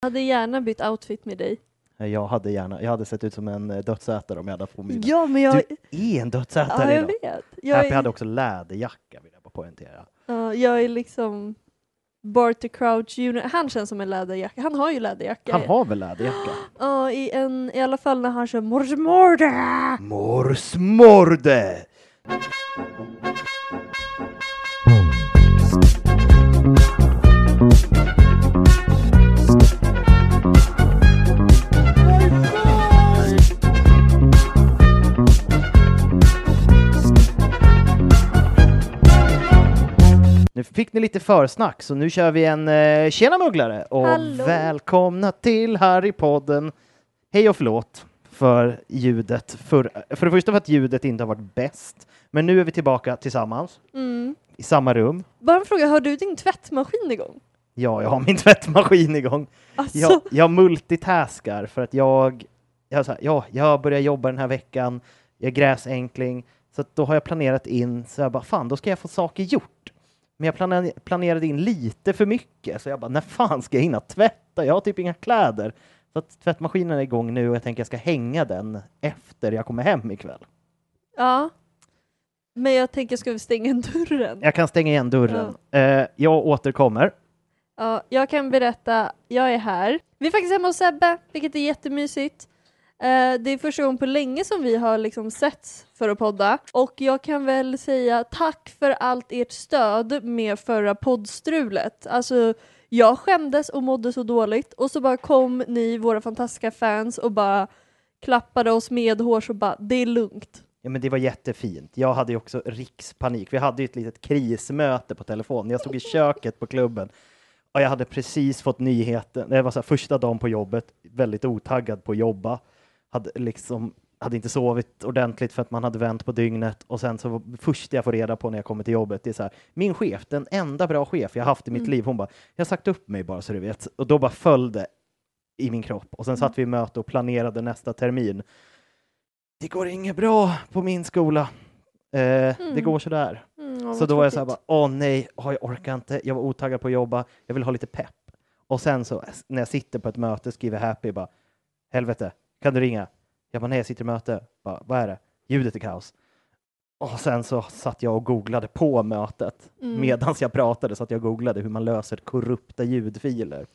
Jag hade gärna bytt outfit med dig. Jag hade gärna, jag hade sett ut som en eh, dödsätare om jag hade på mig Ja, men jag... Du är en dödsätare Ja, jag idag. vet. Jag Happy är, hade också läderjacka vill jag bara poängtera. ja, jag är liksom Barty Crouch Jr. Han känns som en läderjacka. Han har ju läderjacka. Han har väl läderjacka? Ja, i, en, i alla fall när han kör Morsmorde! Morsmorde! Nu fick ni lite försnack, så nu kör vi en eh, Tjena Mugglare och Hallå. välkomna till Harrypodden. Hej och förlåt för ljudet. För, för det första för att ljudet inte har varit bäst, men nu är vi tillbaka tillsammans Mm. i samma rum. Bara en fråga, har du din tvättmaskin igång? Ja, jag har min tvättmaskin igång. Alltså, Jag, jag multitaskar för att jag, jag, så här, ja, jag börjar jobba den här veckan, jag är gräsänkling, så att då har jag planerat in, så jag bara fan, då ska jag få saker gjort. Men jag planer, planerade in lite för mycket, så jag bara, när fan ska jag hinna tvätta? Jag har typ inga kläder. Så att tvättmaskinen är igång nu och jag tänker jag ska hänga den efter jag kommer hem ikväll. ja. Men jag tänker, ska vi stänga dörren? Jag kan stänga igen dörren. Eh, jag återkommer. Ja, jag kan berätta, jag är här. Vi är faktiskt hemma hos Sebbe, vilket är jättemysigt. Eh, det är första gången på länge som vi har liksom setts för att podda. Och jag kan väl säga tack för allt ert stöd med förra poddstrulet. Alltså, jag skämdes och mådde så dåligt och så bara kom ni, våra fantastiska fans, och bara klappade oss medhårs och bara det är lugnt. Ja, men det var jättefint. Jag hade ju också rikspanik. Vi hade ju ett litet krismöte på telefon. Jag stod i köket på klubben och jag hade precis fått nyheten. Det var så här, första dagen på jobbet, väldigt otaggad på att jobba. Hade liksom hade inte sovit ordentligt för att man hade vänt på dygnet och sen så det första jag får reda på när jag kommer till jobbet det är så här, min chef, den enda bra chef jag haft i mitt liv, hon bara, jag har sagt upp mig bara så du vet. Och då bara föll det i min kropp och sen satt vi i möte och planerade nästa termin. Det går inget bra på min skola. Eh, Det Mm. går sådär. Mm, Så då var jag så här bara, åh nej, åh, jag orkar inte, jag var otaggad på att jobba, jag vill ha lite pepp. Och sen så när jag sitter på ett möte skriver Happy bara, helvete, kan du ringa? Jag bara, nej jag sitter i möte. Bara, Vad är det? Ljudet är kaos. Och sen så satt jag och googlade på mötet Mm. medan jag pratade så att jag googlade hur man löser korrupta ljudfiler.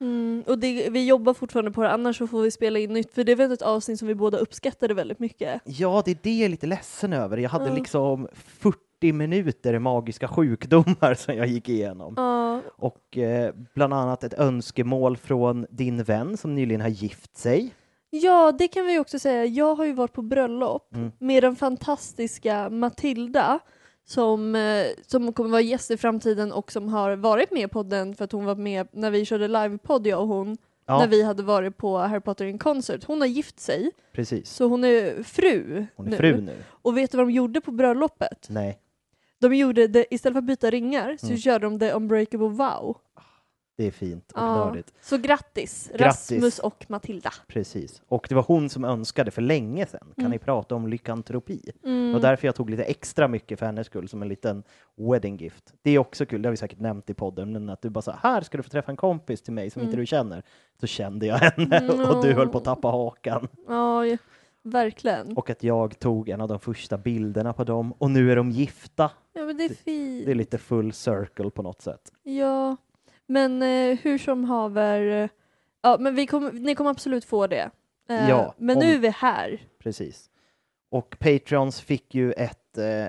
Mm, och det, vi jobbar fortfarande på det, annars så får vi spela in nytt, för det är väl ett avsnitt som vi båda uppskattade väldigt mycket. Ja, det är det jag är lite ledsen över. Jag hade Ja. liksom 40 minuter magiska sjukdomar som jag gick igenom. Ja, Och eh, bland annat ett önskemål från din vän som nyligen har gift sig. Ja, det kan vi också säga. Jag har ju varit på bröllop Mm. med den fantastiska Matilda som, eh, som kommer vara gäst i framtiden och som har varit med på podden för att hon var med när vi körde livepodd, jag och hon, Ja, när vi hade varit på Harry Potter in Concert. Hon har gift sig, precis. så hon är fru Hon är nu. fru nu. Och vet du vad de gjorde på bröllopet? Nej. De gjorde det, istället för att byta ringar så Mm. körde de The Unbreakable Vow. Det är fint och Ja. nördigt. Så grattis, Grattis. Rasmus och Matilda. Precis. Och det var hon som önskade för länge sedan. Kan Mm. ni prata om lyckantropi? Mm. Och därför jag tog lite extra mycket för hennes skull som en liten wedding gift. Det är också kul, det har vi säkert nämnt i podden, men att du bara sa här ska du få träffa en kompis till mig som inte Mm. du känner. Så kände jag henne Mm, och du höll på att tappa hakan. Ja, ja, verkligen. Och att jag tog en av de första bilderna på dem och nu är de gifta. Ja men det är fint. Det är lite full circle på något sätt. Ja, men eh, hur som haver, eh, ja men vi kommer, ni kommer absolut få det. Eh, Ja, men om- nu är vi här. Precis. Och Patreons fick ju ett, eh,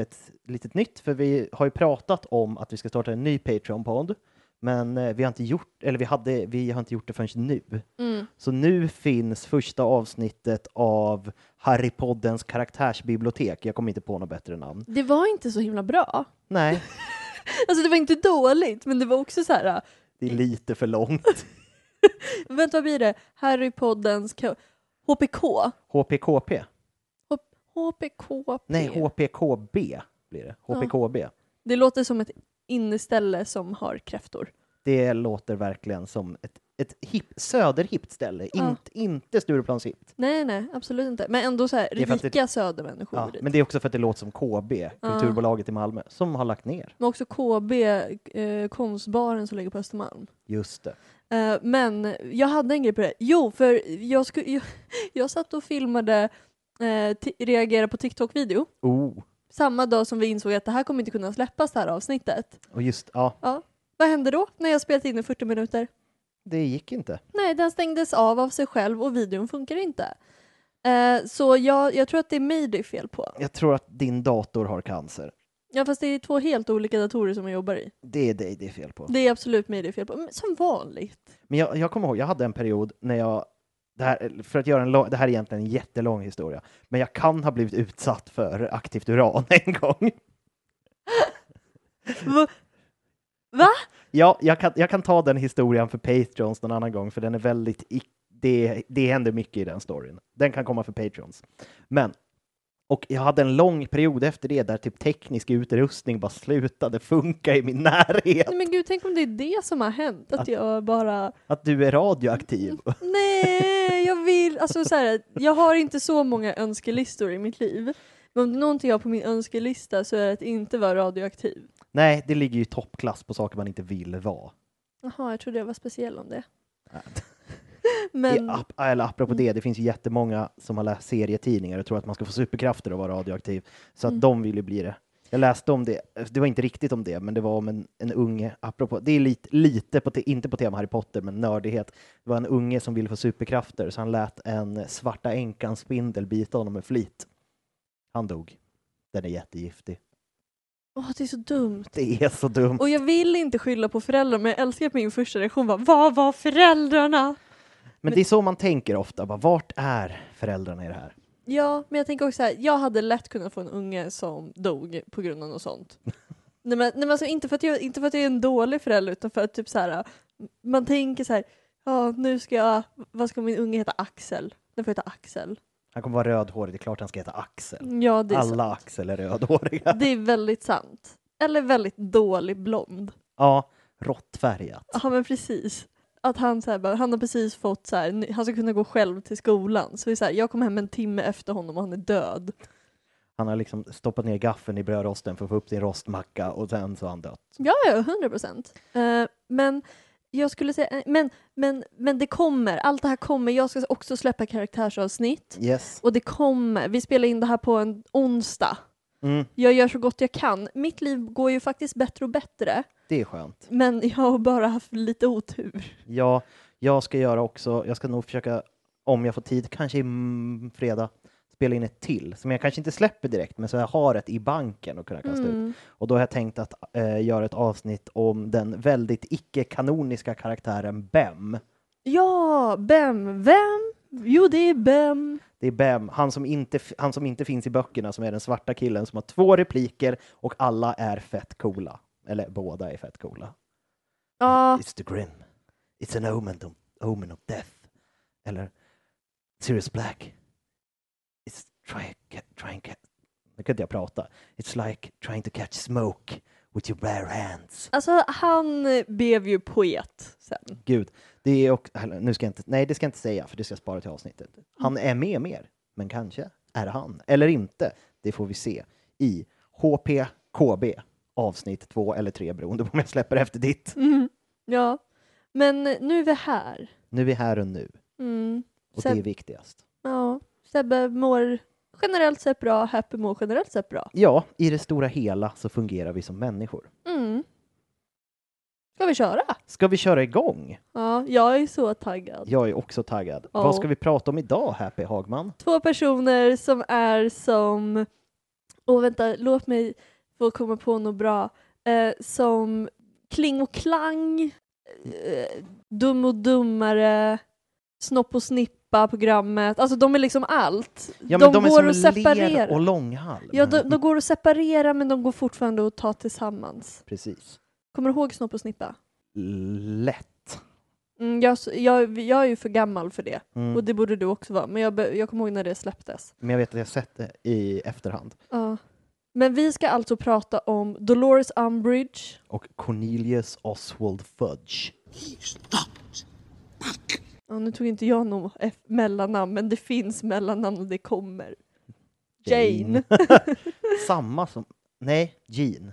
ett litet nytt, för vi har ju pratat om att vi ska starta en ny Patreon-podd, men eh, vi har inte gjort, eller vi, hade, vi har inte gjort det förrän nu. Mm. Så nu finns första avsnittet av Harrypoddens karaktärsbibliotek. Jag kommer inte på något bättre namn. Det var inte så himla bra. Nej, Alltså det var inte dåligt, men det var också så här. eh, det är lite för långt. vänta vad blir det? Harrypoddens HPK? HPKP? HPKP? Nej, HPKB blir det. HPKB. Det låter som ett inneställe som har kräftor. Det låter verkligen som ett, ett hip, söderhippt ställe, Ja. inte, inte Stureplanshippt. Nej, nej, absolut inte. Men ändå så här att det- rika södermänniskor Ja, dit. men det är också för att det låter som KB, kulturbolaget i Malmö, som har lagt ner. Men också KB, eh, konstbaren som ligger på Östermalm. Just det. Eh, men jag hade en grej på det. Jo, för jag, sku, jag, jag satt och filmade, eh, reagerade på TikTok-video. Oh, Samma dag som vi insåg att det här kommer inte kunna släppas det här avsnittet. och just, ja, Vad hände då när jag spelat in i 40 minuter? Det gick inte. Nej, den stängdes av av sig själv och videon funkar inte. Eh, så jag, jag tror att det är mig det är fel på. Jag tror att din dator har cancer. Ja, fast det är två helt olika datorer som jag jobbar i. Det är dig det är fel på. Det är absolut mig det är fel på. Men som vanligt. Men jag, jag kommer ihåg, jag hade en period när jag, det här, för att göra en lång, det här är egentligen en jättelång historia, men jag kan ha blivit utsatt för aktivt uran en gång. Va? Ja, jag kan, jag kan ta den historien för Patreons någon annan gång, för den är väldigt, det, det händer mycket i den storyn. Den kan komma för Patreons. Men, och jag hade en lång period efter det där typ teknisk utrustning bara slutade funka i min närhet. Nej men gud, tänk om det är det som har hänt? Att jag bara Att du är radioaktiv. Nej, jag vill, alltså så här, jag har inte så många önskelistor i mitt liv. Men om det är någonting jag har på min önskelista så är det att inte vara radioaktiv. Nej, det ligger ju toppklass på saker man inte vill vara. Jaha, jag trodde jag var speciell om det. Men, I, ap, eller apropå det, det finns ju jättemånga som har läst serietidningar och tror att man ska få superkrafter och vara radioaktiv. Så att Mm. de vill ju bli det. Jag läste om det, det var inte riktigt om det, men det var om en, en unge, apropå, det är lite, lite på, te, inte på tema Harry Potter, men nördighet. Det var en unge som ville få superkrafter, så han lät en svarta änkan spindel bita honom med flit. Han dog. Den är jättegiftig. Åh, det är så dumt. Det är så dumt. Och jag vill inte skylla på föräldrar, men jag älskar att min första reaktion var Vad var föräldrarna? Men det är så man tänker ofta, bara, vart är föräldrarna i det här? Ja, men jag tänker också så här, jag hade lätt kunnat få en unge som dog på grund av något sånt. nej, men, nej, men alltså, inte, för att jag, inte för att jag är en dålig förälder, utan för att typ så här, man tänker så här, ja nu ska jag, vad ska min unge heta? Axel. Den får heta Axel. Han kommer vara rödhårig, det är klart han ska heta Axel. Ja, det är Alla sant. Axel är rödhåriga. Det är väldigt sant. Eller väldigt dålig blond. Ja, råttfärgat. Ja men precis. Att han, så här, bara, han har precis fått så här, han ska kunna gå själv till skolan. Så det är så här, jag kom hem en timme efter honom och han är död. Han har liksom stoppat ner gaffeln i brödrosten för att få upp sin rostmacka och sen så har han dött. Ja, ja, hundra procent. Eh, men jag skulle säga, eh, men, men, men det kommer, allt det här kommer. Jag ska också släppa karaktärsavsnitt. Yes. Och det kommer, vi spelar in det här på en onsdag. Mm, Jag gör så gott jag kan. Mitt liv går ju faktiskt bättre och bättre. det är skönt. Men jag har bara haft lite otur. Ja, jag ska göra också, jag ska nog försöka, om jag får tid, kanske i fredag, spela in ett till som jag kanske inte släpper direkt, men så jag har ett i banken och kunna kasta ut. Mm. Och då har jag tänkt att eh, göra ett avsnitt om den väldigt icke-kanoniska karaktären Bem. Ja, Bem. Vem? Jo, det är Bem. Det är Bem, han som, inte, han som inte finns i böckerna, som är den svarta killen som har två repliker och alla är fett coola. Eller båda är fett coola. Ja, It's the grim. It's an omen of, omen of death. Eller Sirius Black. Try, try and get... Nu kunde jag prata. It's like trying to catch smoke with your bare hands. Alltså han blev ju poet sen. Gud, det är också, nu ska jag inte, nej det ska jag inte säga för det ska jag spara till avsnittet. Han är med mer, men kanske är han, eller inte. Det får vi se i HPKB avsnitt två eller tre beroende på om jag släpper efter ditt. Mm. Ja, men nu är vi här. Nu är vi här och nu Mm. och Seb- det är viktigast. Ja, Sebbe mår generellt sett bra, Happy mår generellt sett bra. Ja, i det stora hela så fungerar vi som människor. Mm. Ska vi köra? Ska vi köra igång? Ja, jag är så taggad. Jag är också taggad. Ja. Vad ska vi prata om idag, Happy Hagman? Två personer som är som... Åh vänta, låt mig få komma på något bra. Eh, som Kling och Klang, eh, Dum och Dummare, Snopp och Snippa programmet. Alltså de är liksom allt. Ja, men de, går är att som separera. ler och långhalm. Ja, de, de går att separera men de går fortfarande att ta tillsammans. Precis. Kommer du ihåg Snopp och Snippa? Lätt. Mm, jag, jag, jag är ju för gammal för det, Mm. och det borde du också vara, men jag, jag kommer ihåg när det släpptes. Men jag vet att jag sett det i efterhand. Ja. Men vi ska alltså prata om Dolores Umbridge, Och Cornelius Oswald Fudge. Ja, nu tog inte jag något F- mellannamn, men det finns mellannamn och det kommer. Jane. samma som... Nej, Jean.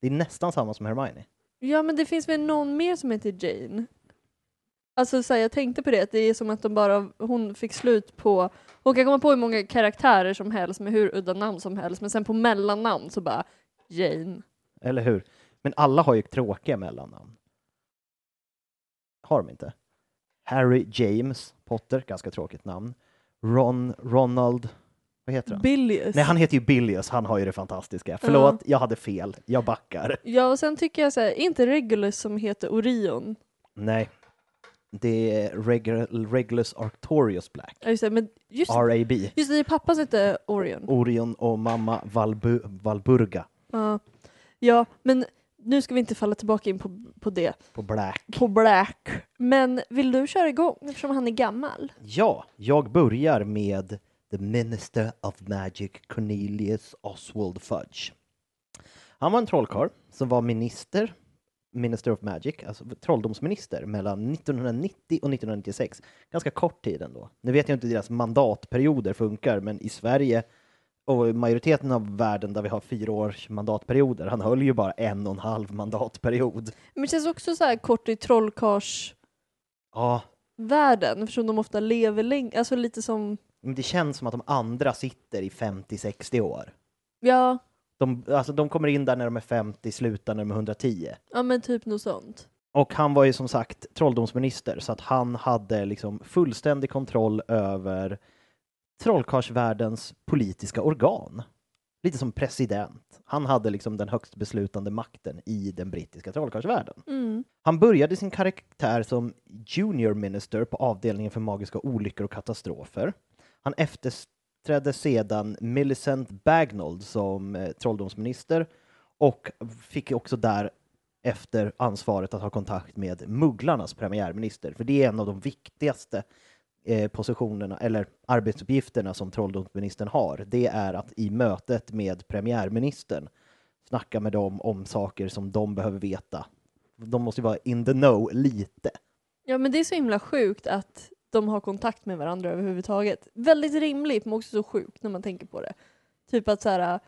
Det är nästan samma som Hermione. Ja, men det finns väl någon mer som heter Jane? Alltså så här, jag tänkte på det, att det är som att de bara, hon fick slut på, hon kan komma på hur många karaktärer som helst med hur udda namn som helst, men sen på mellannamn så bara Jane. Eller hur? Men alla har ju tråkiga mellannamn. Har de inte? Harry James Potter, ganska tråkigt namn. Ron, Ronald, vad heter han? Billius. Nej, han heter ju Billius, han har ju det fantastiska. Förlåt, jag hade fel. Jag backar. Ja, och sen tycker jag så här, inte Regulus som heter Orion. Nej. Det är Reg- Regulus Arctorius Black. Ja, just det, men just, RAB. just det, pappa heter Orion. Orion och mamma Valbu- Valburga Ja. ja, men nu ska vi inte falla tillbaka in på, på det, på Black. på Black. Men vill du köra igång eftersom han är gammal? Ja, jag börjar med The Minister of Magic Cornelius Oswald Fudge. Han var en trollkarl som var minister, Minister of Magic, alltså trolldomsminister mellan 1990 och 1996. Ganska kort tid ändå. Nu vet jag inte hur deras mandatperioder funkar, men i Sverige och majoriteten av världen där vi har fyra års mandatperioder, han höll ju bara en och en halv mandatperiod. Men det känns också så här kort i trollkarlsvärlden Ja, eftersom de ofta lever länge, alltså lite som, men det känns som att de andra sitter i 50-60 år. ja, De, alltså, de kommer in där när de är 50, slutar när de är 110. ja men typ något sånt. Och han var ju som sagt trolldomsminister, så att han hade liksom fullständig kontroll över trollkarlsvärldens politiska organ. Lite som president. Han hade liksom den högst beslutande makten i den brittiska trollkarlsvärlden. Mm. Han började sin karaktär som junior minister på avdelningen för magiska olyckor och katastrofer. Han efterträdde sedan Millicent Bagnold som eh, trolldomsminister och fick också därefter ansvaret att ha kontakt med mugglarnas premiärminister, för det är en av de viktigaste positionerna eller arbetsuppgifterna som trolldomsministern har. Det är att i mötet med premiärministern snacka med dem om saker som de behöver veta. De måste ju vara in the know lite. Ja men det är så himla sjukt att de har kontakt med varandra överhuvudtaget. Väldigt rimligt men också så sjukt när man tänker på det. Typ att så här,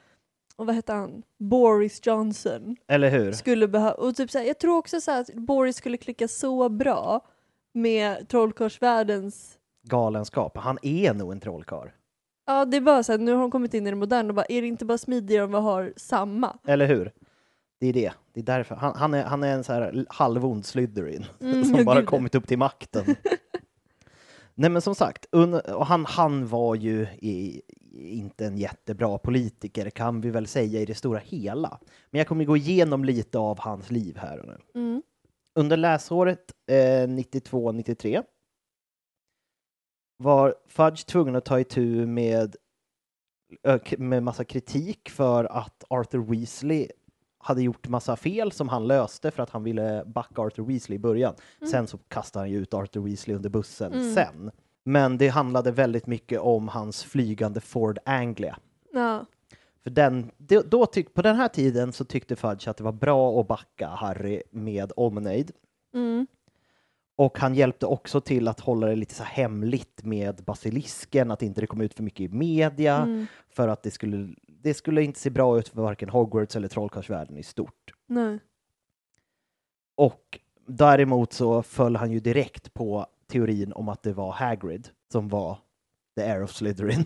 och vad heter han, Boris Johnson Eller hur? skulle behöva, och typ så här, jag tror också så här att Boris skulle klicka så bra med trollkarlsvärldens Galenskap. Han är nog en trollkarl. Ja det är bara så här, nu har de kommit in i det moderna och bara, är det inte bara smidigare om vi har samma? Eller hur? Det är det. Det är därför. Han, han, är, han är en så här halvond Slytherin Mm, som bara gud, kommit upp till makten. Nej men som sagt, och han, han var ju i, inte en jättebra politiker kan vi väl säga i det stora hela. Men jag kommer gå igenom lite av hans liv här och nu. Mm. Under läsåret eh, 92-93 var Fudge tvungen att ta itu med, med massa kritik för att Arthur Weasley hade gjort massa fel som han löste för att han ville backa Arthur Weasley i början. Sen så kastade han ju ut Arthur Weasley under bussen Mm. sen. Men det handlade väldigt mycket om hans flygande Ford Anglia. Ja. För den, då, tyck, på den här tiden så tyckte Fudge att det var bra att backa Harry med Omneid. Mm. Och han hjälpte också till att hålla det lite så hemligt med basilisken, att inte det kom ut för mycket i media, Mm. för att det skulle, det skulle inte se bra ut för varken Hogwarts eller trollkarlsvärlden i stort. Nej. Och däremot så föll han ju direkt på teorin om att det var Hagrid som var the heir of Slytherin.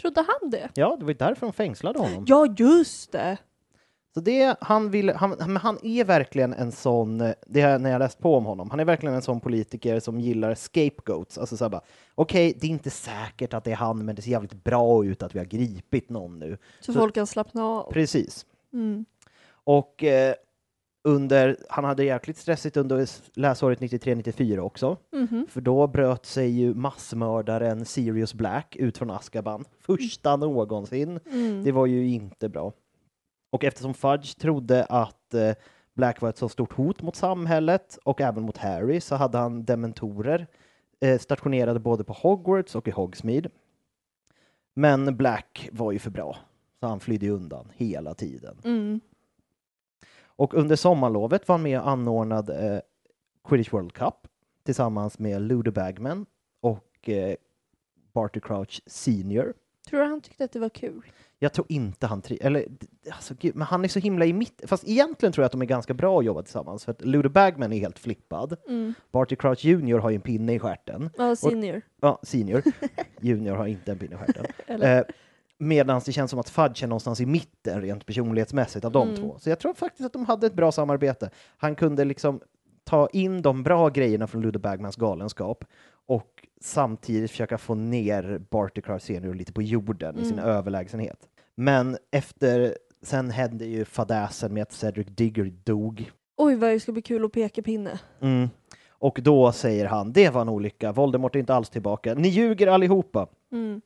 Trodde han det? Ja, det var ju därför de fängslade honom. Ja, just det! Så det, han, vill, han, han är verkligen en sån, eh, det är när jag läst på om honom, han är verkligen en sån politiker som gillar scapegoats. Alltså såhär bara, okej, det är inte säkert att det är han, men det ser jävligt bra ut att vi har gripit någon nu. Så, Så- folk kan slappna av. Precis. Mm. Och eh, under, han hade jäkligt stressigt under läsåret 93-94 också. Mhm. För då bröt sig ju massmördaren Sirius Black ut från Azkaban. Första någonsin. Mm. Det var ju inte bra. Och eftersom Fudge trodde att eh, Black var ett så stort hot mot samhället och även mot Harry så hade han dementorer eh, stationerade både på Hogwarts och i Hogsmeade. Men Black var ju för bra, så han flydde undan hela tiden. Mm. Och under sommarlovet var han med och anordnade eh, Quidditch World Cup tillsammans med Ludo Bagman och eh, Barty Crouch Senior. Tror du han tyckte att det var kul? Jag tror inte han tri- eller alltså, gud, men han är så himla i mitt, fast egentligen tror jag att de är ganska bra att jobba tillsammans, för att Ludo Bagman är helt flippad. Mm. Barty Crouch Junior har ju en pinne i stjärten. Ja, senior. Ja, Senior. Junior har inte en pinne i stjärten. Eh, Medan det känns som att Fudge är någonstans i mitten rent personlighetsmässigt av de Mm. två. Så jag tror faktiskt att de hade ett bra samarbete. Han kunde liksom ta in de bra grejerna från Ludo Bagmans galenskap och samtidigt försöka få ner Barty Crouch Senior lite på jorden i sin Mm. överlägsenhet. Men efter, sen hände ju fadäsen med att Cedric Diggory dog. Oj, vad det ska bli kul att peka pinne. Mm. Och då säger han, det var en olycka, Voldemort är inte alls tillbaka. Ni ljuger allihopa! Mm.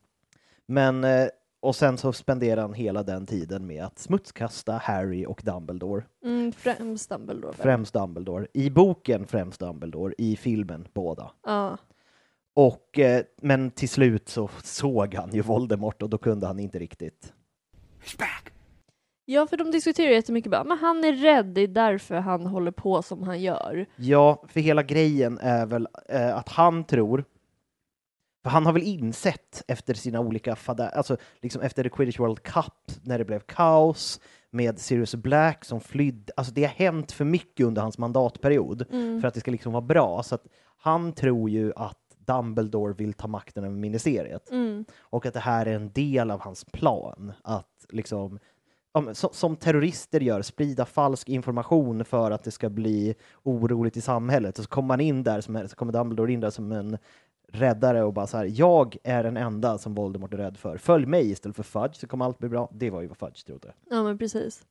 Men, eh, och sen så spenderar han hela den tiden med att smutskasta Harry och Dumbledore. Mm, främst Dumbledore. Främst Dumbledore. I boken främst Dumbledore, i filmen båda. Ja. Och, eh, men till slut så såg han ju Voldemort och då kunde han inte riktigt. ja, för de diskuterar jättemycket bara, men han är rädd, det är därför han håller på som han gör. Ja, för hela grejen är väl eh, att han tror för han har väl insett efter sina olika fadä, alltså liksom efter The Quidditch World Cup när det blev kaos med Sirius Black som flydde, alltså det har hänt för mycket under hans mandatperiod Mm. för att det ska liksom vara bra. Så att han tror ju att Dumbledore vill ta makten över ministeriet Mm. och att det här är en del av hans plan att liksom som, som terrorister gör, sprida falsk information för att det ska bli oroligt i samhället. Och så kommer man in där, som, så kommer Dumbledore in där som en räddare och bara så här, jag är den enda som Voldemort är rädd för. Följ mig istället för Fudge så kommer allt bli bra. Det var ju vad Fudge trodde. Ja, men precis.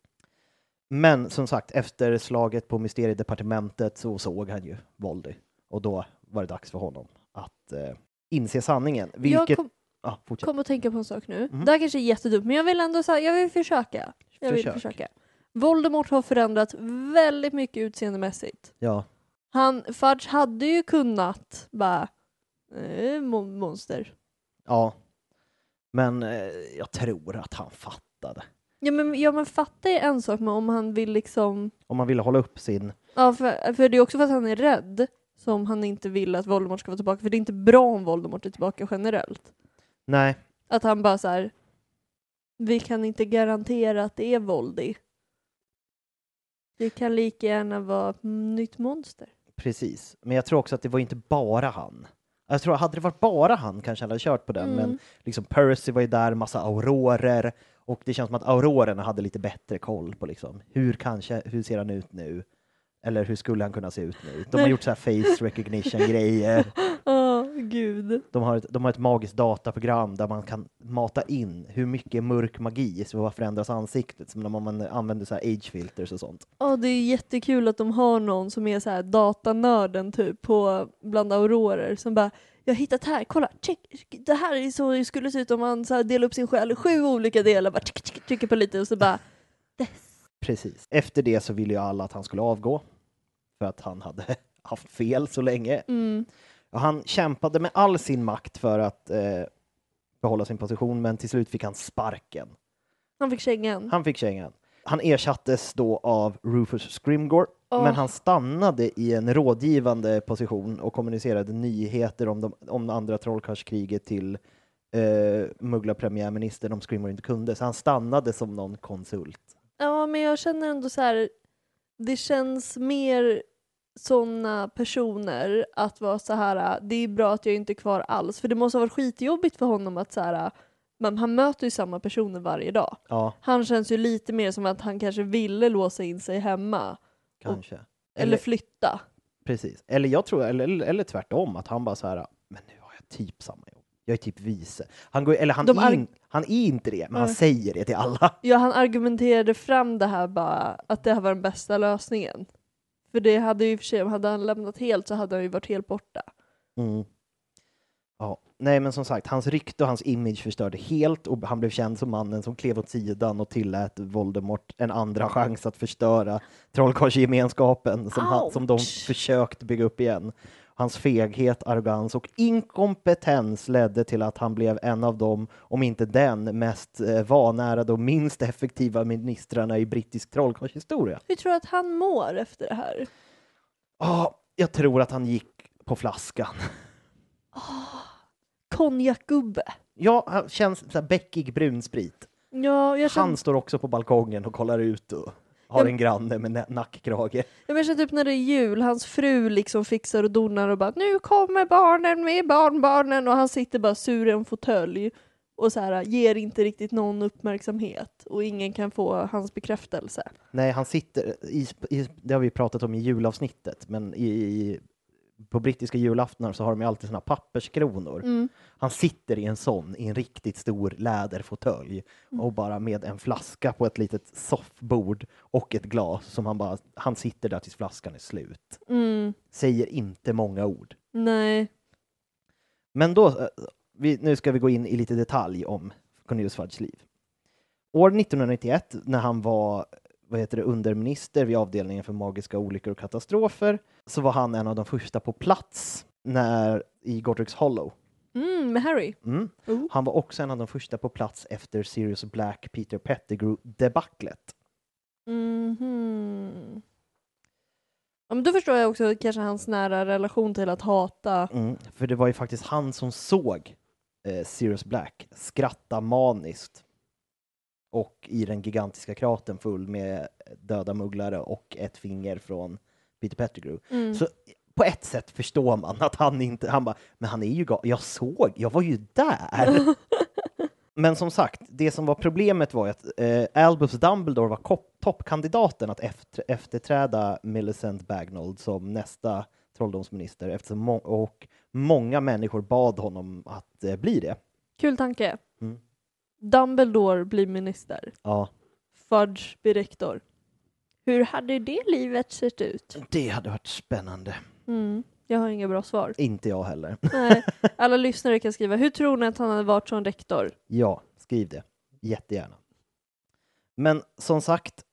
Men som sagt, efter slaget på mysteriedepartementet så såg han ju Voldy och då var det dags för honom att eh, inse sanningen. Vilket... Jag kom, ah, kom att tänka på en sak nu. Mhm. Det här kanske är jättedumt, men jag vill ändå säga, jag vill försöka. Jag vill Försök. försöka. Voldemort har förändrats väldigt mycket utseendemässigt. Ja, Han, Fudge hade ju kunnat bara, eh, mon- monster. ja. Men eh, jag tror att han fattade. Ja men, ja men fatta är en sak, men om han vill liksom, Om man ville hålla upp sin... ja för, för det är också för att han är rädd som han inte vill att Voldemort ska vara tillbaka, för det är inte bra om Voldemort är tillbaka generellt. Nej, Att han bara så här. vi kan inte garantera att det är Voldy. Det kan lika gärna vara ett nytt monster. precis. Men jag tror också att det var inte bara han. Jag tror, hade det varit bara han kanske han hade kört på den, Mm. men liksom Percy var ju där, massa aurorer, och det känns som att aurorerna hade lite bättre koll på liksom, hur, kanske, hur ser han ut nu? Eller hur skulle han kunna se ut nu? De har gjort så här face recognition-grejer. Åh, gud. De har, ett, de har ett magiskt dataprogram där man kan mata in hur mycket mörk magi som förändras ansiktet, som när man använder så här age filters och sånt. Ja, det är jättekul att de har någon som är så här datanörden typ på bland aurorer som bara jag har hittat här, kolla, check, det här är så det skulle se ut om man så här delar upp sin själ i sju olika delar, bara tryck, tryck, trycker på lite och så bara Precis. Efter det så ville ju alla att han skulle avgå, för att han hade haft fel så länge. mm, Och han kämpade med all sin makt för att eh, behålla sin position, men till slut fick han sparken. Han fick kängan. Han fick kängan. Han ersattes då av Rufus Scrimgore, Åh. men han stannade i en rådgivande position och kommunicerade nyheter om, de, om andra trollkarlskriget till eh, mugglarpremiärministern om Scrimgore inte kunde, så han stannade som någon konsult. Ja, men jag känner ändå så här. Det känns mer såna personer att vara så här. det är bra att jag inte är kvar alls. För det måste ha varit skitjobbigt för honom att så här. Men han möter ju samma personer varje dag. Ja, Han känns ju lite mer som att han kanske ville låsa in sig hemma. kanske. Eller, flytta. Precis. Eller jag tror, eller, eller, eller tvärtom, att han bara så här, men nu har jag typ samma jobb. Jag är typ vice. Han, går, eller han, De är, in, han är inte det, men han Nej. säger det till alla. Ja, han argumenterade fram det här bara, att det här var den bästa lösningen. För det hade ju i och för sig, hade han lämnat helt så hade han ju varit helt borta. Mm. Ja, nej men som sagt, hans rykte och hans image förstörde helt och han blev känd som mannen som klev åt sidan och tillät Voldemort en andra chans att förstöra trollkarlsgemenskapen som, han, som de försökt bygga upp igen. Hans feghet, arrogans och inkompetens ledde till att han blev en av dem, om inte den, mest eh, vanärade och minst effektiva ministrarna i brittisk trollkarlshistoria. Hur tror du att han mår efter det här? Ja, jag tror att han gick på flaskan. Konjakgubbe. Ja, han känns så här bäckig brunsprit. Ja, känner, Han står också på balkongen och kollar ut och har en granne med nackkrage. jag känner typ när det är jul, hans fru liksom fixar och donar och bara nu kommer barnen med barnbarnen och han sitter bara sur i en fåtölj och så här ger inte riktigt någon uppmärksamhet och ingen kan få hans bekräftelse. Nej, han sitter, i, i, det har vi pratat om i julavsnittet, men i, i, på brittiska julaftnar så har de ju alltid såna papperskronor. Mm. Han sitter i en sån, i en riktigt stor läderfåtölj Mm. och bara med en flaska på ett litet soffbord och ett glas som han bara, han sitter där tills flaskan är slut. Mm. Säger inte många ord. Nej. Men då, eh, vi, nu ska vi gå in i lite detalj om Cornelius Fudges liv. År 1991, när han var vad heter det, underminister vid avdelningen för magiska olyckor och katastrofer, så var han en av de första på plats när, i Godric's Hollow. Mm, med Harry. Mm. Oh. Han var också en av de första på plats efter Sirius Black Peter Pettigrew-debaclet. Mhm. Ja, men då förstår jag också kanske hans nära relation till att hata. Mm. För det var ju faktiskt han som såg eh, Sirius Black skratta maniskt och i den gigantiska kratern full med döda mugglare och ett finger från Peter Pettigrew. Mm. Så på ett sätt förstår man att han inte, han bara, men han är ju ga- jag såg, jag var ju där. men som sagt, det som var problemet var ju att eh, Albus Dumbledore var toppkandidaten att efter, efterträda Millicent Bagnold som nästa trolldomsminister eftersom må- och många människor bad honom att eh, bli det. Kul tanke. Dumbledore blir minister. Ja, Fudge blir rektor. Hur hade det livet sett ut? det hade varit spännande. Mm. Jag har inga bra svar. Inte jag heller. Nej. Alla lyssnare kan skriva, hur tror ni att han hade varit som rektor? Ja, skriv det. Jättegärna. Men som sagt,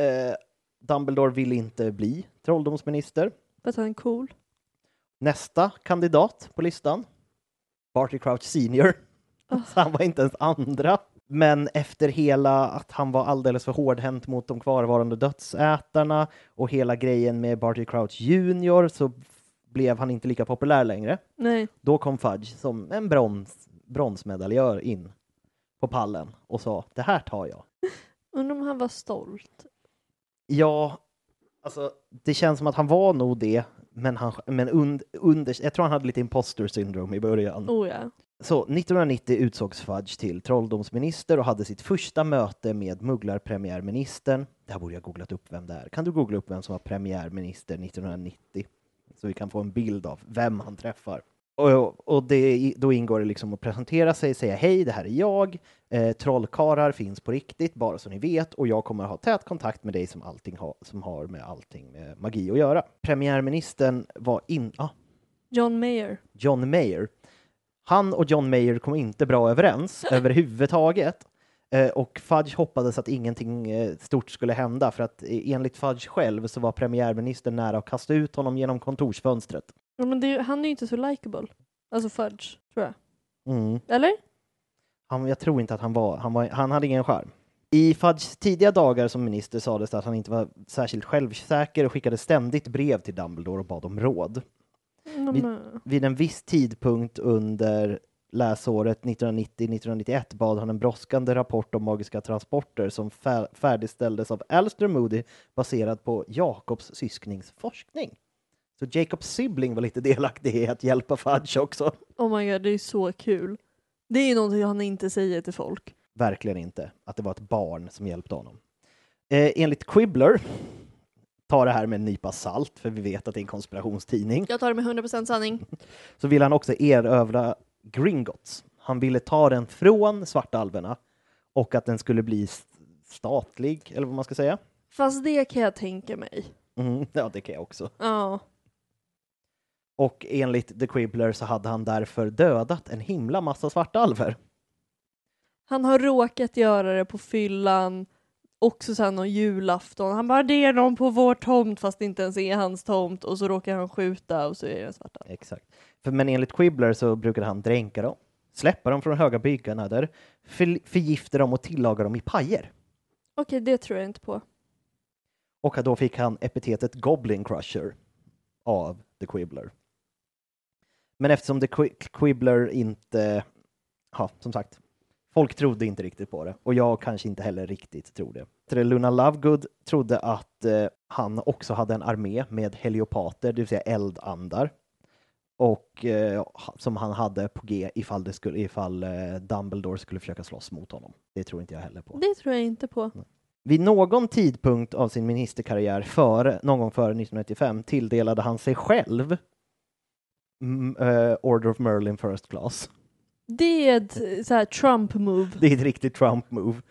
eh, Dumbledore vill inte bli trolldomsminister. För att han är cool. Nästa kandidat på listan, Barty Crouch Senior. Så han var inte ens andra. Men efter hela att han var alldeles för hårdhänt mot de kvarvarande dödsätarna och hela grejen med Barty Crouch Junior så blev han inte lika populär längre. Nej. Då kom Fudge som en brons, bronsmedaljör in på pallen och sa det här tar jag. Undrar om han var stolt. Ja, alltså det känns som att han var nog det, men, han, men und, under, jag tror han hade lite imposter syndrome i början. Oh ja. Så 1990 utsågs Fudge till trolldomsminister och hade sitt första möte med mugglarpremiärministern. Det här borde jag googlat upp vem det är. Kan du googla upp vem som var premiärminister 1990? Så vi kan få en bild av vem han träffar. Och, och det, då ingår det liksom att presentera sig, säga hej, det här är jag. Eh, trollkarlar finns på riktigt, bara så ni vet. Och jag kommer ha tät kontakt med dig som, allting ha, som har med allting med magi att göra. Premiärministern var in... Ah, John Mayer. John Mayer. Han och John Mayer kom inte bra överens överhuvudtaget. Eh, och Fudge hoppades att ingenting eh, stort skulle hända för att eh, enligt Fudge själv så var premiärministern nära att kasta ut honom genom kontorsfönstret. Ja, men det, är- han är ju inte så likable. Alltså Fudge, tror jag. Mm. Eller? Han, jag tror inte att han var, han, var, han hade ingen charm. I Fudges tidiga dagar som minister sades det att han inte var särskilt självsäker och skickade ständigt brev till Dumbledore och bad om råd. Vid, vid en viss tidpunkt under läsåret 1990-1991 bad han en brådskande rapport om magiska transporter som fär färdigställdes av Alistair Moody baserad på Jakobs syskningsforskning. Så Jacobs sibling var lite delaktig i att hjälpa Fudge också. Oh my god, det är så kul. Det är ju någonting han inte säger till folk. Verkligen inte att det var ett barn som hjälpte honom. Eh, enligt Quibbler, ta det här med en nypa salt, för vi vet att det är en konspirationstidning, Jag tar det med 100% sanning. så vill han också erövra Gringotts. Han ville ta den från svartalverna och att den skulle bli st- statlig, eller vad man ska säga. Fast det kan jag tänka mig. Mm, ja, det kan jag också. Ja. Och enligt The Quibbler så hade han därför dödat en himla massa svartalver. Han har råkat göra det på fyllan, också sen någon julafton. Han bara, det är någon på vår tomt fast det inte ens är hans tomt och så råkar han skjuta och så är det svarta. Exakt. För, men enligt Quibbler så brukade han dränka dem, släppa dem från höga byggnader, för, förgifta dem och tillaga dem i pajer. Okej, det tror jag inte på. Och då fick han epitetet Goblin Crusher av The Quibbler. Men eftersom The Qui- Quibbler inte, ja, som sagt, folk trodde inte riktigt på det och jag kanske inte heller riktigt tror det. Luna Lovegood trodde att eh, han också hade en armé med heliopater, det vill säga eldandar, och eh, som han hade på G ifall, det skulle, ifall eh, Dumbledore skulle försöka slåss mot honom. Det tror inte jag heller på. Det tror jag inte på. Vid någon tidpunkt av sin ministerkarriär, före, någon gång före 1995, tilldelade han sig själv mm, Order of Merlin First Class. Det är ett eh, så här Trump-move. Det är ett riktigt Trump-move.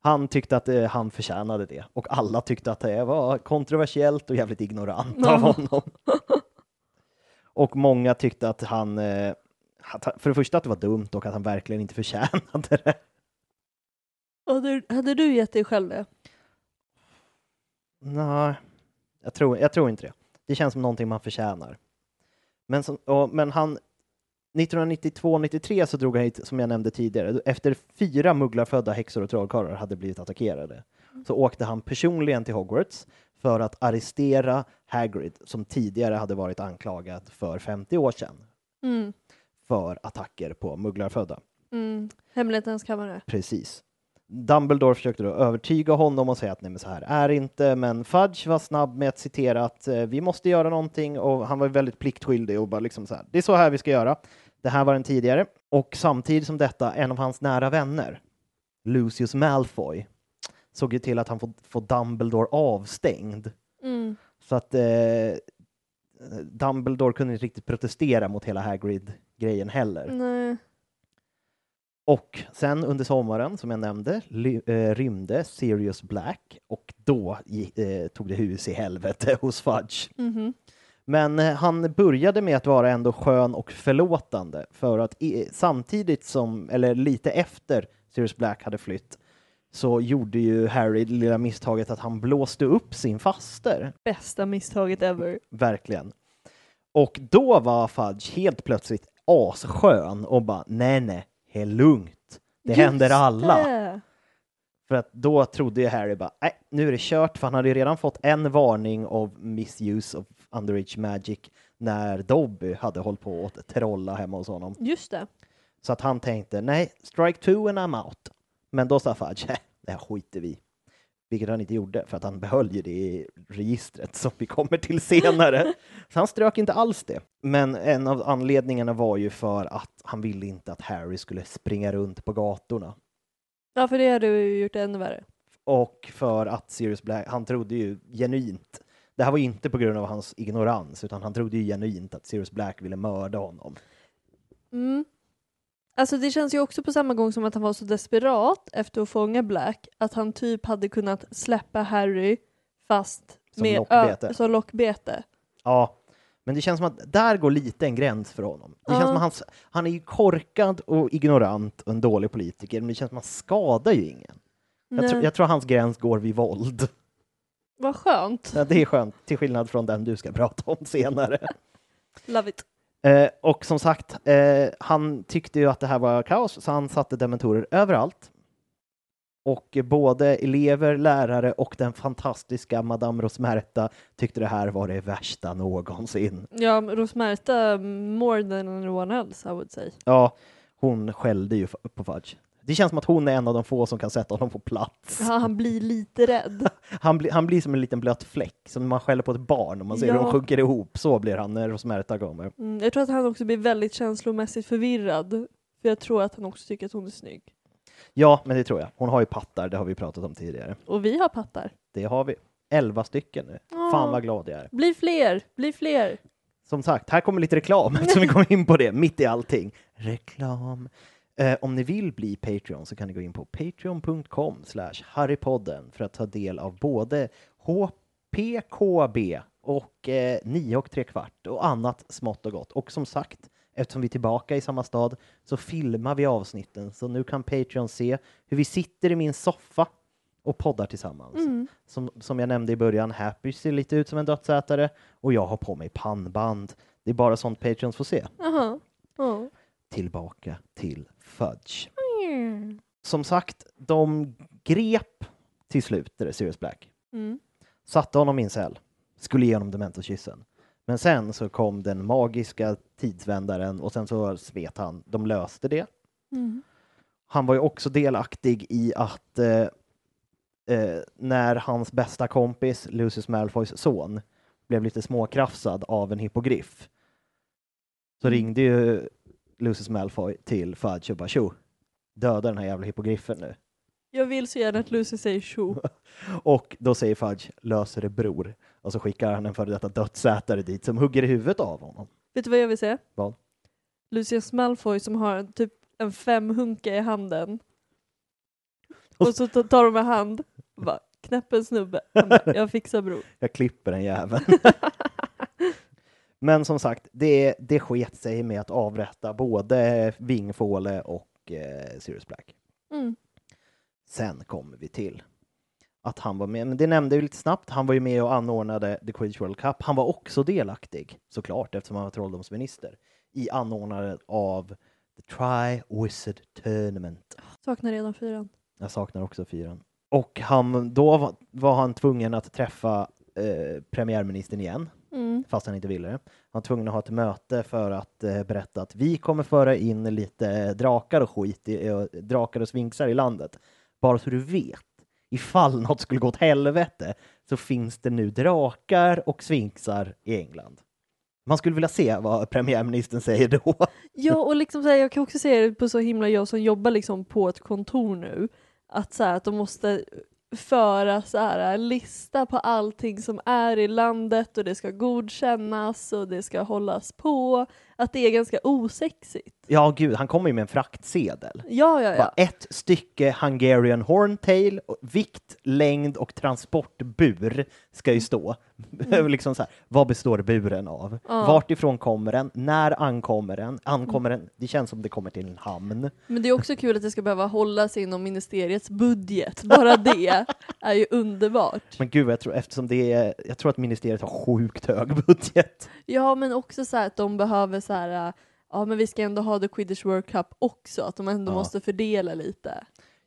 Han tyckte att eh, han förtjänade det och alla tyckte att det var kontroversiellt och jävligt ignorant av honom. och många tyckte att han, eh, att han- för det första att det var dumt och att han verkligen inte förtjänade det. Hade, hade du gett dig själv det? Nej, jag tror, jag tror inte det. Det känns som någonting man förtjänar. Men, som, och, men han, 1992-93 så drog han hit, som jag nämnde tidigare, efter fyra mugglarfödda häxor och trollkarlar hade blivit attackerade, så åkte han personligen till Hogwarts för att arrestera Hagrid, som tidigare hade varit anklagad för 50 år sedan Mm. för attacker på mugglarfödda. Mm. Hemlighetens kammare. Precis. Dumbledore försökte då övertyga honom och säga att nej, men så här är det inte, men Fudge var snabb med att citera att eh, vi måste göra någonting och han var väldigt pliktskyldig och bara liksom så här, det är så här vi ska göra. Det här var den tidigare. Och samtidigt som detta, en av hans nära vänner, Lucius Malfoy, såg ju till att han får, får Dumbledore avstängd. Mm. Så att eh, Dumbledore kunde inte riktigt protestera mot hela Hagrid-grejen heller. Nej. Och sen under sommaren, som jag nämnde, eh, rymde Sirius Black och då eh, tog det hus i helvete hos Fudge. Mhm. Men eh, han började med att vara ändå skön och förlåtande för att samtidigt som, eller lite efter Sirius Black hade flytt så gjorde ju Harry det lilla misstaget att han blåste upp sin faster. Bästa misstaget ever. Verkligen. Och då var Fudge helt plötsligt asskön och bara nej, nej, är lugnt. Det händer Just alla. det. För att då trodde ju Harry bara, nej, nu är det kört, för han hade ju redan fått en varning av misuse of underage magic när Dobby hade hållit på att trolla hemma hos honom. Just det. Så att han tänkte, nej, strike two and I'm out. Men då sa Fudge, "Hä, det här skiter vi i." Vilket han inte gjorde, för att han behöll ju det i registret som vi kommer till senare. Så han strök inte alls det. Men en av anledningarna var ju för att han ville inte att Harry skulle springa runt på gatorna. Ja, för det hade ju gjort det ännu värre. Och för att Sirius Black, han trodde ju genuint, det här var ju inte på grund av hans ignorans, utan han trodde ju genuint att Sirius Black ville mörda honom. Mm. Alltså det känns ju också på samma gång som att han var så desperat efter att fånga Black att han typ hade kunnat släppa Harry fast Som med lockbete. Ö, som lockbete. Ja, men det känns som att där går lite en gräns för honom. Det känns som att han, han är ju korkad och ignorant och en dålig politiker, men det känns som att han skadar ju ingen. Jag, tror- jag tror hans gräns går vid våld. Vad skönt. Ja, det är skönt, till skillnad från den du ska prata om senare. Love it. Eh, och som sagt, eh, han tyckte ju att det här var kaos, så han satte dementorer överallt. Och både elever, lärare och den fantastiska Madame Rosmerta tyckte det här var det värsta någonsin. Ja, Rosmerta more than anyone else I would say. Ja, hon skällde ju på Fudge. Det känns som att hon är en av de få som kan sätta honom på plats. Ja, han blir lite rädd. Han, blir- han blir som en liten blöt fläck, som man skäller på ett barn och man ser hur Ja. de sjunker ihop. Så blir han när Rosmerta kommer. Mm, jag tror att han också blir väldigt känslomässigt förvirrad. För jag tror att han också tycker att hon är snygg. Ja, men det tror jag. Hon har ju pattar, det har vi pratat om tidigare. Och vi har pattar. Det har vi. Elva stycken nu. Fan vad glad jag är. Bli fler, bli fler. Som sagt, här kommer lite reklam eftersom vi kommer in på det mitt i allting. Reklam. Eh, om ni vill bli Patreon så kan ni gå in på patreon.com slash harrypodden för att ta del av både HPKB och eh, 9 och 3 kvart och annat smått och gott. Och som sagt, eftersom vi är tillbaka i samma stad så filmar vi avsnitten så nu kan Patreon se hur vi sitter i min soffa och poddar tillsammans. Som, som jag nämnde i början, Happy ser lite ut som en dödsätare och jag har på mig pannband. Det är bara sånt Patreons får se. Jaha. Ja. Tillbaka till Fudge. Som sagt, de grep till slut det Sirius Black. Mm. Satte honom i en cell. Skulle ge honom dementorkyssen. Men sen så kom den magiska tidsvändaren och sen så svet han. De löste det. Mm. Han var ju också delaktig i att eh, eh, när hans bästa kompis, Lucius Malfoys son, blev lite småkrafsad av en hippogriff så Mm. ringde ju Lucius Malfoy till Fudge och bara tjo, döda den här jävla hippogriffen nu. Jag vill så gärna att Lucy säger tjo. Och då säger Fudge, löser det bror. Och så skickar han en före detta dödsätare dit som hugger i huvudet av honom. Vet du vad jag vill se? Vad? Lucius Malfoy som har typ en femhunka i handen. Och så tar- de med hand och bara knäpper en snubbe. Bara, jag fixar bror. Jag klipper den jäveln. Men som sagt, det, det sket sig med att avrätta både Vingfåle och eh, Sirius Black. Mm. Sen kommer vi till att han var med, men det nämnde vi lite snabbt, han var ju med och anordnade The Quidditch World Cup. Han var också delaktig, såklart, eftersom han var trolldomsminister, i anordnandet av The Tri-Wizard Tournament. Saknar redan fyran. Jag saknar också fyran. Och han, då var, han tvungen att träffa eh, premiärministern igen, Mm. fast han inte ville det. Han var tvungen att ha ett möte för att eh, berätta att vi kommer föra in lite drakar och skit, i, eh, drakar och sfinxar i landet. Bara så du vet, ifall något skulle gå åt helvete så finns det nu drakar och sfinxar i England. Man skulle vilja se vad premiärministern säger då. Ja, och liksom så här, jag kan också se det på så himla jag som jobbar liksom på ett kontor nu, att, så här, att de måste föra så här, en lista på allting som är i landet och det ska godkännas och det ska hållas på. Att det är ganska osexigt. Ja, gud, han kommer ju med en fraktsedel. Ja, ja, Bara ja. ett stycke Hungarian Horntail, och vikt, längd och transportbur ska ju stå. liksom så här, vad består buren av? Mm. Ja. Vart ifrån kommer den? När ankommer den? Ankommer den? Det känns som det kommer till en hamn. Men det är också kul att det ska behöva hållas inom ministeriets budget. Bara det är ju underbart. Men gud, jag tror, eftersom det är, jag tror att ministeriet har sjukt hög budget. Ja, men också så här att de behöver så här, äh, ja men vi ska ändå ha The Quidditch World Cup också, att de ändå Ja. måste fördela lite.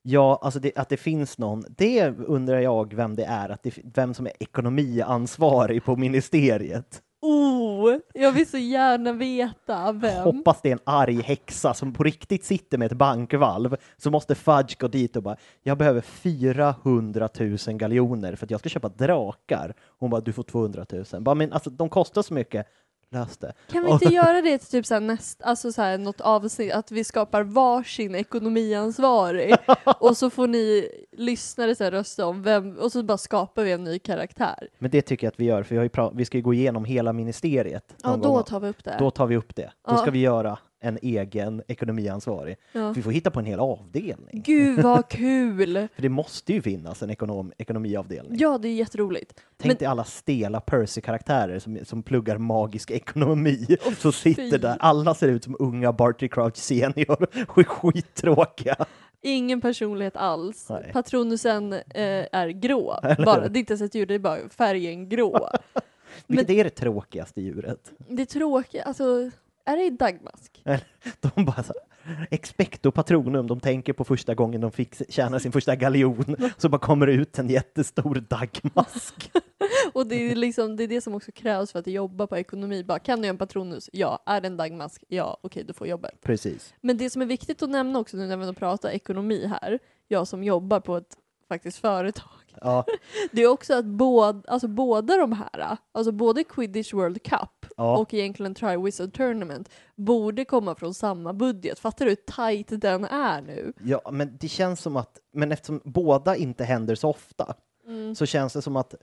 Ja, alltså det, att det finns någon, det undrar jag vem det är, att det, vem som är ekonomiansvarig på ministeriet. Oh, jag vill så gärna veta vem. Hoppas det är en arg häxa som på riktigt sitter med ett bankvalv, så måste Fudge gå dit och bara jag behöver 400 000 galjoner för att jag ska köpa drakar. Hon bara du får 200 000. Bara, men alltså de kostar så mycket. Lös det. Kan vi inte göra det till typ så näst, alltså så här något avsnitt, att vi skapar varsin ekonomiansvarig och så får ni lyssnare så här rösta om vem, och så bara skapar vi en ny karaktär. Men det tycker jag att vi gör, för vi, har ju vi ska ju gå igenom hela ministeriet. Ja, då gång. tar vi upp det. Då tar vi upp det. Då Ja. ska vi göra en egen ekonomiansvarig. Ja. Vi får hitta på en hel avdelning. Gud vad kul! För det måste ju finnas en ekonom, ekonomiavdelning. Ja, det är jätteroligt. Tänk Men- dig alla stela Percy-karaktärer som, som pluggar magisk ekonomi. som sitter fy. där. Alla ser ut som unga Barty Crouch senior. Och är skittråkiga. Ingen personlighet alls. Nej. Patronusen eh, är grå. Bara. Det är inte ens ett djur, det är bara färgen grå. Vilket är det tråkigaste djuret? Det är tråkigt, alltså är det dagmask? De bara så här, expecto patronum, de tänker på första gången de fick tjäna sin första galjon, så bara kommer ut en jättestor dagmask. Och det är, liksom, det är det som också krävs för att jobba på ekonomi. Bara, kan du göra en patronus? Ja. Är det en dagmask? Ja. Okej, du får jobbet. Precis. Men det som är viktigt att nämna också nu när vi pratar ekonomi här, jag som jobbar på ett faktiskt företag, Ja, det är också att båda, alltså båda de här, alltså både Quidditch World Cup Ja. och egentligen Triwizard Tournament borde komma från samma budget. Fattar du hur tight den är nu? ja, men det känns som att, men eftersom båda inte händer så ofta, Mm. så känns det som att,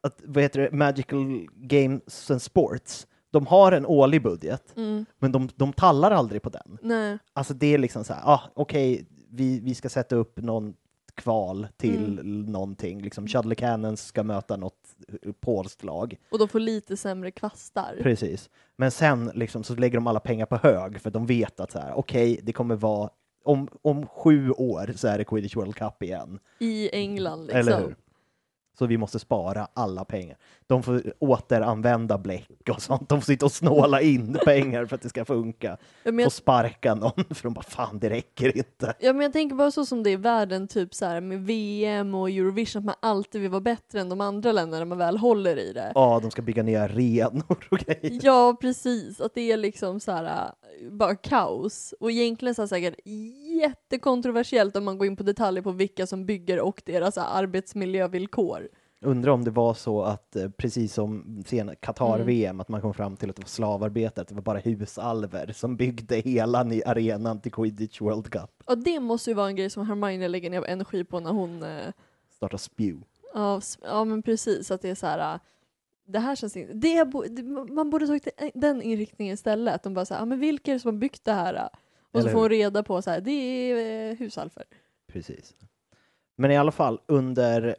att vad heter det, Magical Games and Sports, de har en årlig budget, Mm. men de, de tallar aldrig på den. Nej. Alltså det är liksom så här, ah, okej, vi, vi ska sätta upp någon kval till någonting, liksom Shuttle Cannons ska möta något polskt lag. Och de får lite sämre kvastar. Precis. Men sen liksom så lägger de alla pengar på hög för de vet att så här, okej, det kommer vara om, om sju år så är det Quidditch World Cup igen. I England liksom. Eller hur? Så vi måste spara alla pengar. De får återanvända bläck och sånt. De får sitta och snåla in pengar för att det ska funka. Ja, jag, sparka någon för de bara fan det räcker inte. ja, men jag tänker bara så som det är i världen, typ så här med VM och Eurovision, att man alltid vill vara bättre än de andra länderna när man väl håller i det. Ja, de ska bygga nya arenor och grejer. Ja, precis. Att det är liksom så här, äh, bara kaos. Och egentligen så här säkert jättekontroversiellt om man går in på detaljer på vilka som bygger och deras arbetsmiljövillkor. Undrar om det var så att eh, precis som sen Qatar-VM, att man kom fram till att det var slavarbetare, att det var bara husalver som byggde hela ny arenan till Quidditch World Cup. Och det måste ju vara en grej som Hermione lägger ner energi på när hon eh, Starta spew. Ja, ja men precis, att det är så här. äh, Det här känns inte, det man borde tagit den inriktningen istället. Att de bara säger, ja men vilka är det som har byggt det här? Och så får hon reda på så här, det är eh, husalfer. Precis. Men i alla fall, under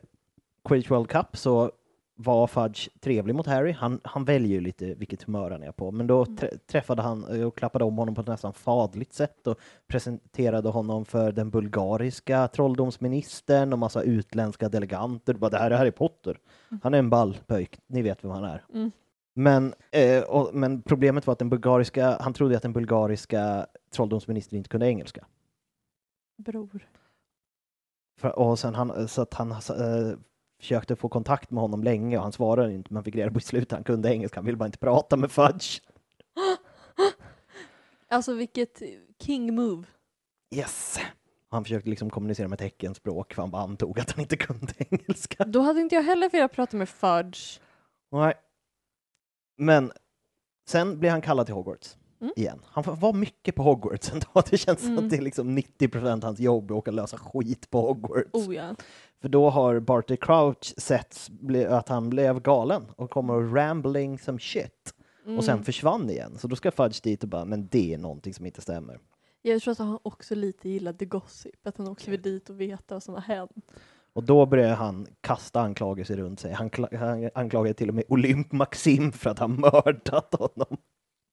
Quidditch World Cup så var Fudge trevlig mot Harry. Han, han väljer ju lite vilket humör han är på, men då trä- träffade han eh, och klappade om honom på ett nästan fadligt sätt och presenterade honom för den bulgariska trolldomsministern och massa utländska deleganter. Bara, det här är Harry Potter. Han är en ball pöjk, ni vet vem han är. Mm. Men, eh, och, men problemet var att den bulgariska, han trodde att den bulgariska trolldomsministern inte kunde engelska. Bror. För, och sen han, så att han eh, försökte få kontakt med honom länge och han svarade inte, men fick reda på i slutet han kunde engelska, han ville bara inte prata med Fudge. Alltså vilket king move. Yes! Han försökte liksom kommunicera med teckenspråk för han bara antog att han inte kunde engelska. Då hade inte jag heller velat prata med Fudge. Nej. Men sen blev han kallad till Hogwarts Mm. igen. Han var mycket på Hogwarts ändå. Det känns som Mm. att det är liksom 90 procent hans jobb att åka lösa skit på Hogwarts. Oh ja. För då har Barty Crouch sett att han blev galen och kommer rambling some shit. Och sen Mm. försvann igen. Så då ska Fudge dit och bara, men det är någonting som inte stämmer. Jag tror att han också lite gillade gossip, att han också vill dit och veta vad som har hänt. Och då börjar han kasta anklagelser runt sig. Han, han anklagade till och med Olymp Maxim för att ha mördat honom.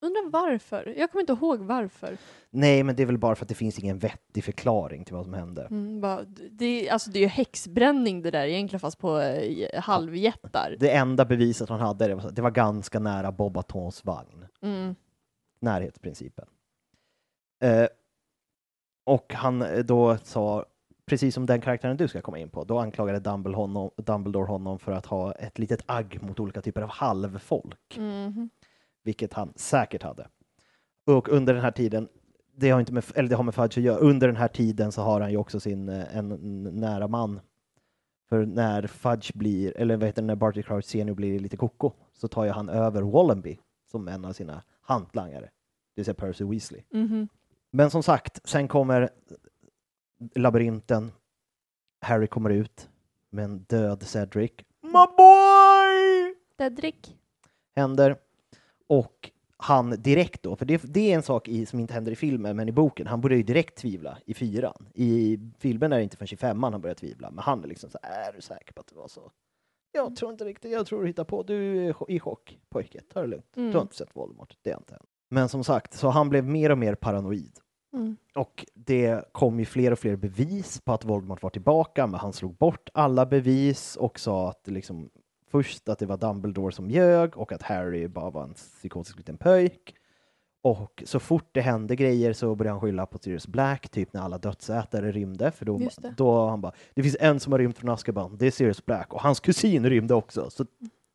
Undrar varför? Jag kommer inte ihåg varför. Nej, men det är väl bara för att det finns ingen vettig förklaring till vad som hände. Mm, bara, det, alltså det är ju häxbränning det där egentligen fast på eh, halvjättar. Det enda beviset han hade, det var, det var ganska nära Bobatons vagn. Mm. närhetsprincipen. Eh, och han eh, då sa, precis som den karaktären du ska komma in på, då anklagade Dumbledore honom, Dumbledore honom för att ha ett litet agg mot olika typer av halvfolk, Mhm. Vilket han säkert hade. Och under den här tiden, det har, inte med, eller det har med Fudge att göra, under den här tiden så har han ju också sin eh, en, nära man. För när Fudge blir, eller vad heter det, när Barty Crouch senior blir lite koko, så tar ju han över Wallenby som en av sina hantlangare, det vill säga Percy Weasley. Mhm. Men som sagt, sen kommer labyrinten. Harry kommer ut med en död Cedric. My boy! Cedric. Händer. Och han direkt då, för det, det är en sak i, som inte händer i filmen, men i boken, han börjar ju direkt tvivla i fyran. I filmen är det inte förrän i femman han börjar tvivla, men han är liksom så här, är du säker på att det var så? Jag tror inte riktigt, jag tror du hittar på, du är i chock pojke, ta det lugnt. Du har Mm. inte sett Voldemort, det har inte hänt. Men som sagt, så han blev mer och mer paranoid. Mm. Och det kom ju fler och fler bevis på att Voldemort var tillbaka, men han slog bort alla bevis och sa att liksom, först att det var Dumbledore som ljög och att Harry bara var en psykotisk liten pöjk. Och så fort det hände grejer så började han skylla på Sirius Black, typ när alla dödsätare rymde. För då, då han bara, det finns en som har rymt från Azkaban, det är Sirius Black. Och hans kusin rymde också. Så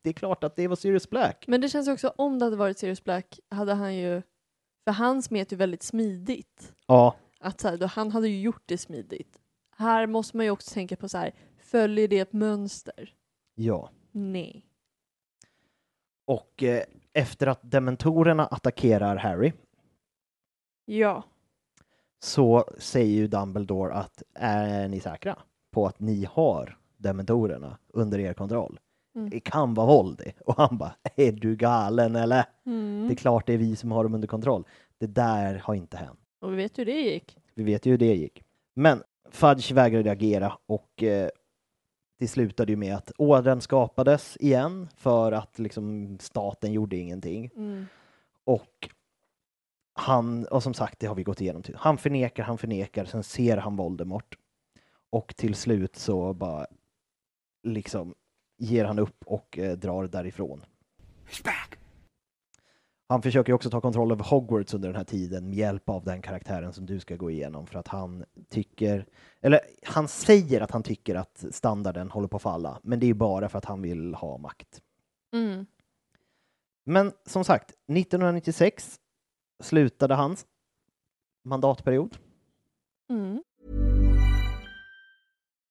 det är klart att det var Sirius Black. Men det känns också, om det hade varit Sirius Black hade han ju, för han smet ju väldigt smidigt. Ja, Att så här, då, han hade ju gjort det smidigt. Här måste man ju också tänka på så här, följer det ett mönster? ja. Nej. Och eh, efter att dementorerna attackerar Harry Ja. så säger ju Dumbledore att är ni säkra på att ni har dementorerna under er kontroll? Mm. Det kan vara våld i. Och han bara, är du galen eller? Mm. Det är klart det är vi som har dem under kontroll. Det där har inte hänt. Och vi vet hur det gick. Vi vet ju hur det gick. Men Fudge vägrade agera och eh, det slutade ju med att orden skapades igen för att liksom staten gjorde ingenting. Mm. Och han, och som sagt, det har vi gått igenom. till. Han förnekar, han förnekar, sen ser han Voldemort. Och till slut så bara liksom ger han upp och eh, drar därifrån. Han försöker också ta kontroll över Hogwarts under den här tiden med hjälp av den karaktären som du ska gå igenom för att han tycker, eller han säger att han tycker att standarden håller på att falla, men det är bara för att han vill ha makt. Mm. Men som sagt, 1996 slutade hans mandatperiod. Mm.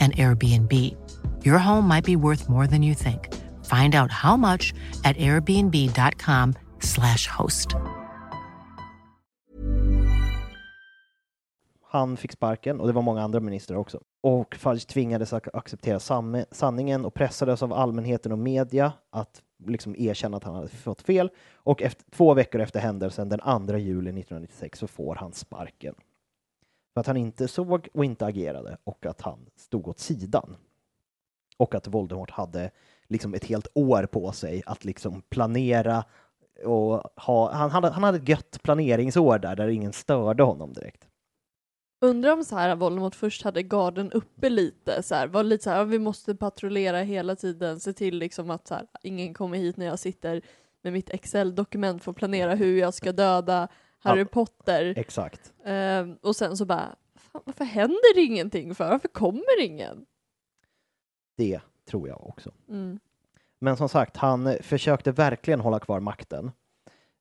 and Airbnb. Your home might be worth more than you think. Find out how much at airbnb.com/slash host. Han fick sparken och det var många andra ministrar också. Och Fudge tvingades att acceptera sanningen och pressades av allmänheten och media att liksom erkänna att han hade fått fel. Och efter, två veckor efter händelsen, den 2 juli 1996, så får han sparken. Att han inte såg och inte agerade och att han stod åt sidan. Och att Voldemort hade liksom ett helt år på sig att liksom planera och ha, han hade, han hade ett gött planeringsår där, där ingen störde honom direkt. Undrar om så här Voldemort först hade garden uppe lite, så här, var lite så här, vi måste patrullera hela tiden, se till liksom att så här, ingen kommer hit när jag sitter med mitt Excel-dokument för att planera hur jag ska döda Harry. Potter. Exakt. Ehm, och sen så bara, fan, varför händer ingenting för? Varför kommer ingen? Det tror jag också. Mm. Men som sagt, han försökte verkligen hålla kvar makten.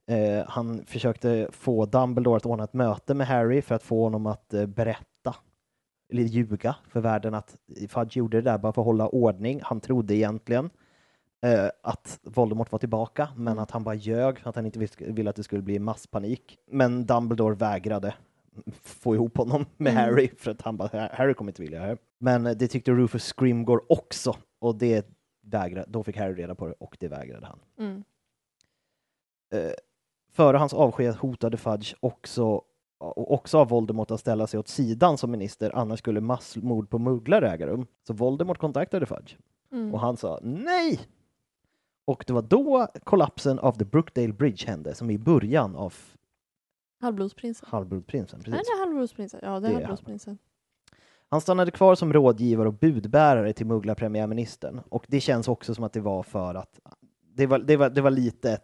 Eh, han försökte få Dumbledore att ordna ett möte med Harry för att få honom att eh, berätta, eller ljuga för världen att Fudge gjorde det där bara för att hålla ordning. Han trodde egentligen eh, att Voldemort var tillbaka, men att han bara ljög för att han inte ville att det skulle bli masspanik. Men Dumbledore vägrade få ihop honom med Mm. Harry för att han bara, Harry kommer inte vilja det. Men eh, det tyckte Rufus Scrimgeour också och det vägrade, då fick Harry reda på det och det vägrade han. Mm. Eh, före hans avsked hotade Fudge också, och också av Voldemort att ställa sig åt sidan som minister, annars skulle massmord på mugglare äga rum. Så Voldemort kontaktade Fudge Mm. och han sa nej! Och det var då kollapsen av The Brookdale Bridge hände, som är i början av Halvblodsprinsen. Halvblodprinsen. Är Precis. det halvblodsprinsen? Ja, det är Det är halvblodsprinsen. Han stannade kvar som rådgivare och budbärare till mugglarpremiärministern och det känns också som att det var för att det var, det var, det var lite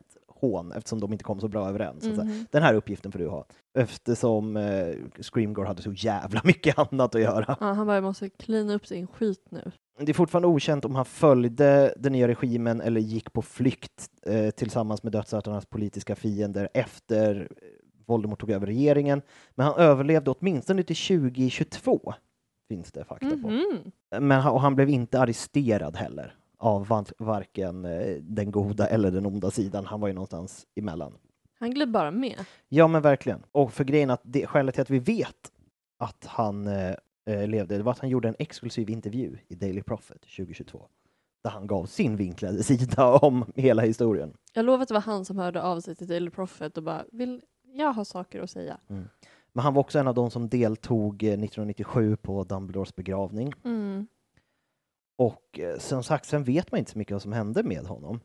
hån eftersom de inte kom så bra överens. Så att säga, Mhm. Den här uppgiften får du ha. Eftersom eh, Screamgore hade så jävla mycket annat att göra. Ja, han bara, jag måste cleana upp sin skit nu. det är fortfarande okänt om han följde den nya regimen eller gick på flykt eh, tillsammans med dödsartarnas politiska fiender efter eh, Voldemort tog över regeringen. Men han överlevde åtminstone till 2022, finns det fakta på. Mhm. Men han, och han blev inte arresterad heller av varken eh, den goda eller den onda sidan. Han var ju någonstans emellan. Han gled bara med. Ja, men verkligen. Och för grejen att det, skälet till att vi vet att han eh, eh, levde, det var att han gjorde en exklusiv intervju i Daily Prophet 2022 där han gav sin vinklade sida om hela historien. Jag lovar att det var han som hörde av sig till Daily Prophet och bara vill jag ha saker att säga. Men han var också en av de som deltog eh, 1997 på Dumbledores begravning. Mm. Och eh, som sagt, sen vet man inte så mycket vad som hände med honom.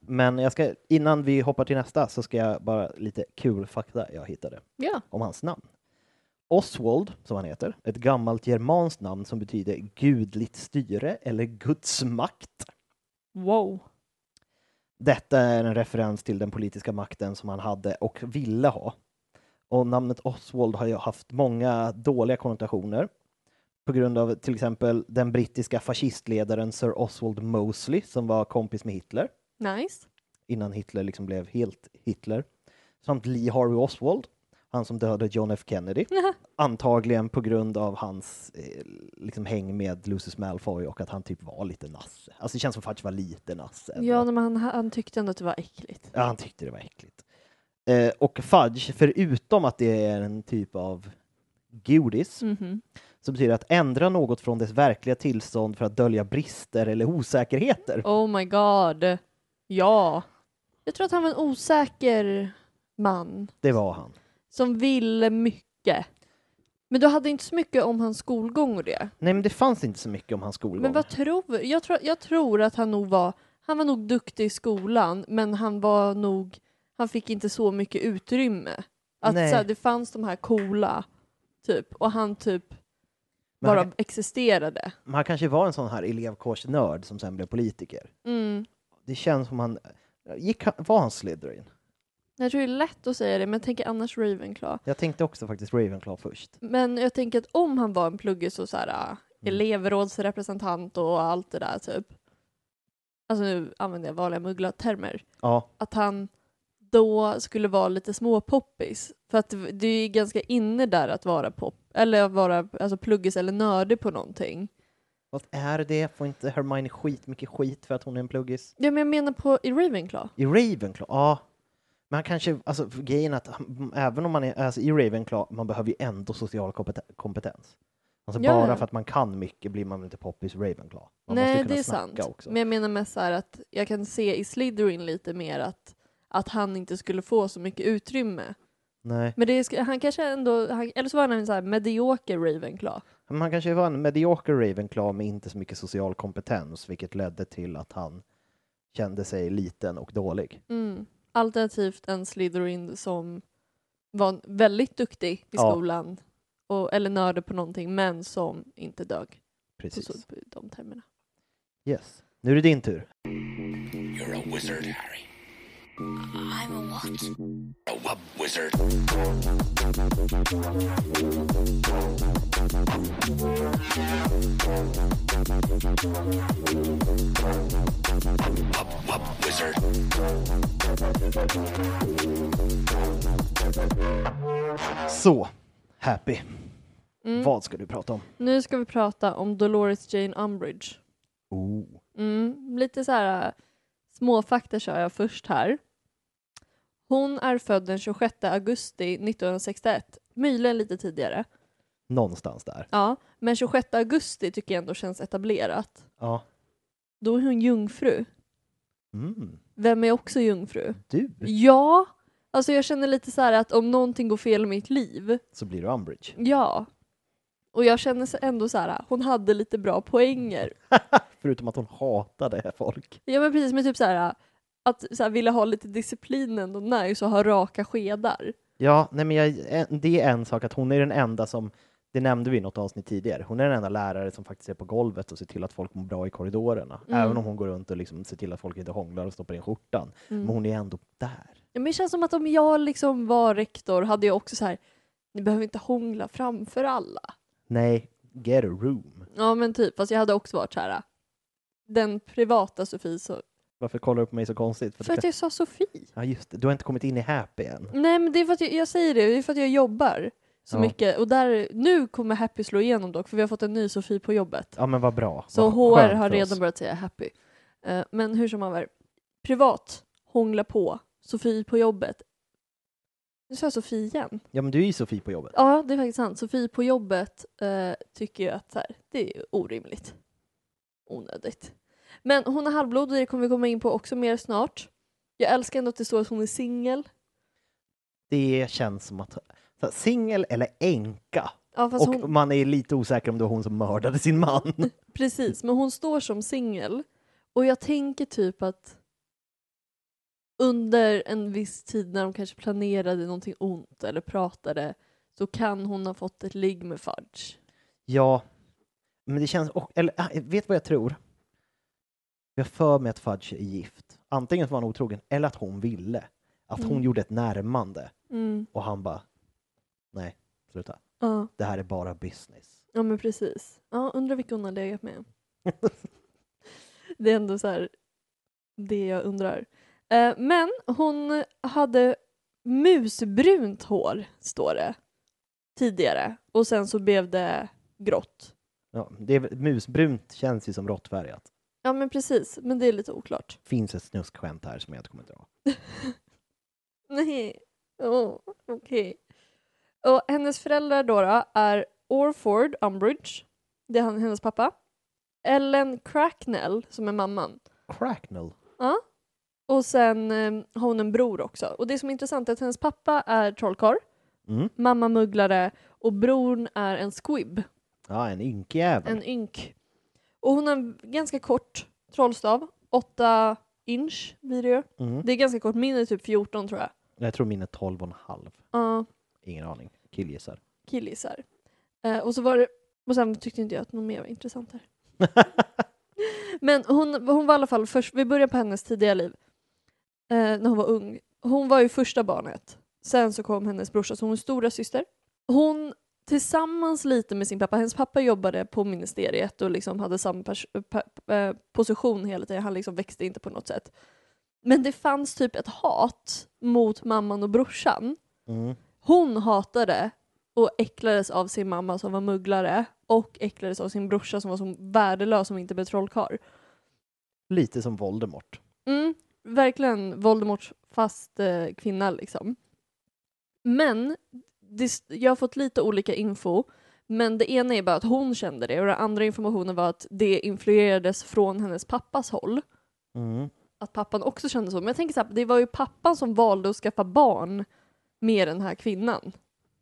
Men jag ska, innan vi hoppar till nästa så ska jag bara lite kul fakta jag hittade Ja. om hans namn. Oswald, som han heter, ett gammalt germanskt namn som betyder gudligt styre eller Guds makt. Wow. Detta är en referens till den politiska makten som han hade och ville ha. Och namnet Oswald har ju haft många dåliga konnotationer på grund av till exempel den brittiska fascistledaren Sir Oswald Mosley som var kompis med Hitler Nice. innan Hitler liksom blev helt Hitler. Samt Lee Harvey Oswald, han som dödade John F Kennedy. Antagligen på grund av hans eh, liksom häng med Lucius Malfoy och att han typ var lite nasse. Alltså det känns som faktiskt var lite nasse. Ja, men han, han tyckte ändå att det var äckligt. Ja, han tyckte det var äckligt. Eh, och fudge, förutom att det är en typ av godis, Mhm. Så betyder att ändra något från dess verkliga tillstånd för att dölja brister eller osäkerheter. Oh my god. Ja. Jag tror att han var en osäker man Det var han. som ville mycket. Men du hade inte så mycket om hans skolgång och det. Nej, men det fanns inte så mycket om hans skolgång. Men vad tror jag, tror? jag tror att han nog var, han var nog duktig i skolan, men han var nog, han fick inte så mycket utrymme. Att Nej. så här, det fanns de här coola, typ, och han typ Men bara han, existerade. han kanske var en sån här elevkårsnörd som sen blev politiker. Mm. Det känns som han... Gick var han Slytherin? Jag tror det är lätt att säga det, men jag tänker annars Ravenclaw. Jag tänkte också faktiskt Ravenclaw först. Men jag tänker att om han var en pluggis och så här, äh, Mm. elevrådsrepresentant och allt det där typ. Alltså nu använder jag vanliga mugglartermer. Ja, Att han då skulle vara lite småpoppis. För att det- är ju ganska inne där att vara pop, eller att vara alltså pluggis eller nördig på någonting. vad är det? Får inte Hermione skit mycket skit för att hon är en pluggis? Ja men jag menar på i Ravenclaw. I Ravenclaw? Ja. Men kanske, alltså grejen att även om man är, alltså i Ravenclaw, man behöver ju ändå social kompeten- kompetens. Alltså Ja, bara för att man kan mycket blir man inte poppis Ravenclaw. Man måste Nej kunna det är snacka sant. också. Men jag menar mest så här att jag kan se i Slytherin lite mer att, att han inte skulle få så mycket utrymme. Nej. Men det är, han kanske ändå, han, eller så var han en så här medioker Ravenclaw. Men han kanske var en medioker Ravenclaw med inte så mycket social kompetens, vilket ledde till att han kände sig liten och dålig. Mm. Alternativt en Slytherin som var väldigt duktig i Ja. skolan, och, eller nördig på någonting, men som inte dög. På, Precis. så, på de termerna. Yes. Nu är det din tur. You're a wizard, Harry. I'm a what? A wub wizard. Wub wub wizard. Så, Happy. Mm. Vad ska du prata om? Nu ska vi prata om Dolores Jane Umbridge. Oh. Mm, lite så här äh, småfakta kör jag först här. Hon är född den 26 augusti 1961, möjligen lite tidigare. Någonstans där. Ja, men 26 augusti tycker jag ändå känns etablerat. Ja. Då är hon jungfru. Mm. Vem är också jungfru? Du, Ja, alltså jag känner lite så här att om någonting går fel i mitt liv, så blir du Umbridge. ja. Och jag känner ändå så här, hon hade lite bra poänger. Förutom att hon hatade folk. Ja men precis, men typ så här att så här, vilja ha lite disciplin ändå nice och ha raka skedar. Ja, nej men jag, det är en sak att hon är den enda som, det nämnde vi i något avsnitt tidigare, hon är den enda lärare som faktiskt är på golvet och ser till att folk mår bra i korridorerna. Mm. Även om hon går runt och liksom ser till att folk inte hånglar och stoppar in skjortan. Mm. Men hon är ändå där. Ja, men det känns som att om jag liksom var rektor hade jag också så här, ni behöver inte hångla framför alla. Nej, get a room. Ja men typ, fast jag hade också varit så här. Den privata Sofie så... Varför kollar du på mig så konstigt? För För att jag sa Sofie. Ja just det, du har inte kommit in i Happy än. Nej men det är för att jag, jag säger det, det är för att jag jobbar så Ja. mycket. Och där, nu kommer Happy slå igenom dock, för vi har fått en ny Sofie på jobbet. Ja men vad bra. Så Vad HR har redan börjat säga Happy. Eh, men hur som haver, privat, hångla på, Sofie på jobbet. Nu sa jag Sofie igen. Ja men du är ju Sofie på jobbet. Ja, det är faktiskt sant. Sofie på jobbet eh, tycker ju att så här, det är orimligt. Onödigt. Men hon är halvblod och det kommer vi komma in på också mer snart. Jag älskar ändå att det står att hon är singel. Det känns som att singel eller änka. Ja, Och hon, man är lite osäker om det var hon som mördade sin man. precis, men hon står som singel. Och jag tänker typ att under en viss tid när de kanske planerade någonting ont eller pratade så kan hon ha fått ett ligg med Fudge. Ja, men det känns... Och, eller, äh, vet vad jag tror? Jag för mig att Fudge är gift. Antingen var han otrogen eller att hon ville. Att hon Mm. gjorde ett närmande Mm. och han bara nej, sluta. Ja. Det här är bara business. Ja men precis. Ja, undrar vilka hon har legat med. det är ändå så här det jag undrar. Eh, men hon hade musbrunt hår, står det, tidigare. Och sen så blev det grått. Ja, det är, musbrunt känns ju som råttfärgat. Ja men precis, men det är lite oklart. Finns ett snuskskämt här som jag inte kommer dra. Nej, oh, okej. Och hennes föräldrar då, då är Orford Umbridge, det är han, hennes pappa. Ellen Cracknell, som är mamman. Cracknell. Ja. Och sen eh, har hon en bror också. Och det som är intressant är att hennes pappa är trollkarl, Mm. mamma mugglare och bron är en squib, Ja, en ynkjävel. en ynk. Och hon har en ganska kort trollstav, 8 inch blir det ju. Mm. Det är ganska kort, min är typ 14 tror jag. Jag tror min är 12 och en halv. Ja, Ingen aning. Killgissar. killisar. Eh, och så var det, och sen tyckte inte jag att något mer var intressant här. Men hon, hon var i alla fall först, vi börjar på hennes tidiga liv. Eh, när hon var ung. Hon var ju första barnet. Sen så kom hennes brorsa, så hon är stora syster. Hon tillsammans lite med sin pappa, hennes pappa jobbade på ministeriet och liksom hade samma eh, position hela tiden, han liksom växte inte på något sätt. Men det fanns typ ett hat mot mamman och brorsan. Mm. Hon hatade och äcklades av sin mamma som var mugglare och äcklades av sin brorsa som var så värdelös som inte blev trollkarl. Lite som Voldemort. Mm, verkligen Voldemort fast eh, kvinna liksom. Men det, jag har fått lite olika info. Men det ena är bara att hon kände det och den andra informationen var att det influerades från hennes pappas håll. Mm. Att pappan också kände så. Men jag tänker så här, det var ju pappan som valde att skaffa barn med den här kvinnan.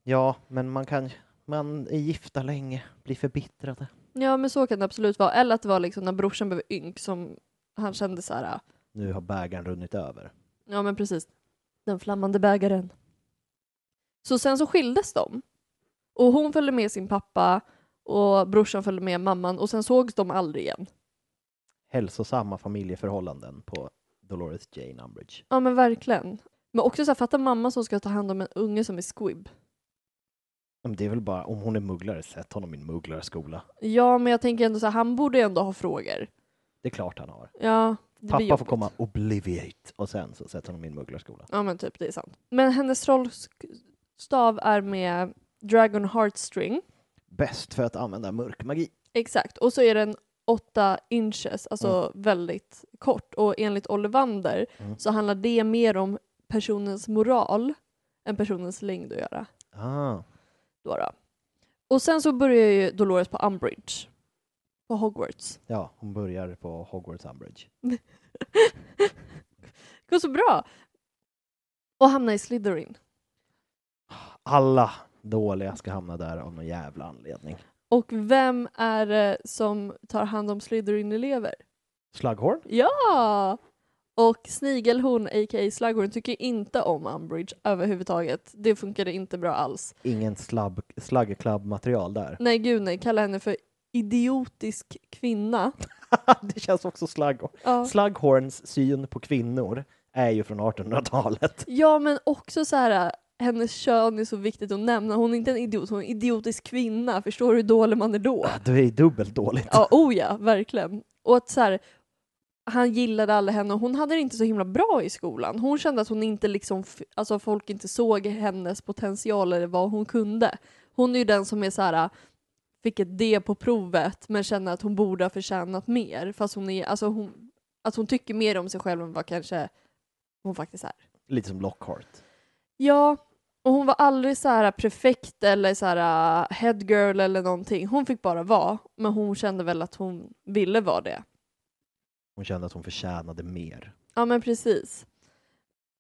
Ja, men man kan... Man är gifta länge, blir förbittrade. Ja men så kan det absolut vara. Eller att det var liksom när brorsan blev ynk som han kände så här. Nu har bägaren runnit över. Ja men precis. Den flammande bägaren. Så sen så skildes de. Och hon följde med sin pappa och brorsan följde med mamman och sen sågs de aldrig igen. Hälsosamma familjeförhållanden på Dolores Jane Umbridge. Ja men verkligen. Men också så här, fatta mamma som ska ta hand om en unge som är squib. Men det är väl bara, om hon är mugglare, sätt honom i en mugglarskola. Ja men jag tänker ändå så här, han borde ändå ha frågor. Det är klart han har. Ja, det blir Pappa får jobbigt. komma obliviate och sen så sätter honom i en mugglarskola. Ja men typ, det är sant. Men hennes trollstav är med Dragon Heartstring. Bäst för att använda mörk magi. Exakt, och så är den 8 inches, alltså väldigt kort. Och enligt Ollivander Mm. så handlar det mer om personens moral än personens längd att göra. Ah, Då då. Och sen så börjar ju Dolores på Umbridge. På Hogwarts. ja, hon börjar på Hogwarts Umbridge. Det går så bra! Och hamnar i Slytherin. Alla dåliga ska hamna där av någon jävla anledning. Och vem är det som tar hand om Slytherin-elever? Slughorn? Ja! Och Snigelhorn, a.k.a. Slughorn, tycker inte om Umbridge överhuvudtaget. Det funkade inte bra alls. Ingen slabb, slug club material där. Nej, gud nej. Kalla henne för idiotisk kvinna. det känns också Slughorn. Ja. Slughorns syn på kvinnor är ju från 1800-talet. Ja, men också så här hennes kön är så viktigt att nämna. Hon är inte en idiot, hon är en idiotisk kvinna. Förstår du hur dålig man är då? Det är dubbelt dåligt. Ja, oh ja, verkligen. Och att så här, han gillade aldrig henne och hon hade det inte så himla bra i skolan. Hon kände att hon inte liksom, alltså folk inte såg hennes potential eller vad hon kunde. Hon är ju den som är så här fick ett D på provet men känner att hon borde ha förtjänat mer. Fast hon är, alltså hon, att hon tycker mer om sig själv än vad kanske hon faktiskt är. Lite som Lockhart. Ja, och hon var aldrig så här prefekt eller så här uh, headgirl eller någonting. Hon fick bara vara, men hon kände väl att hon ville vara det. Hon kände att hon förtjänade mer. Ja, men precis.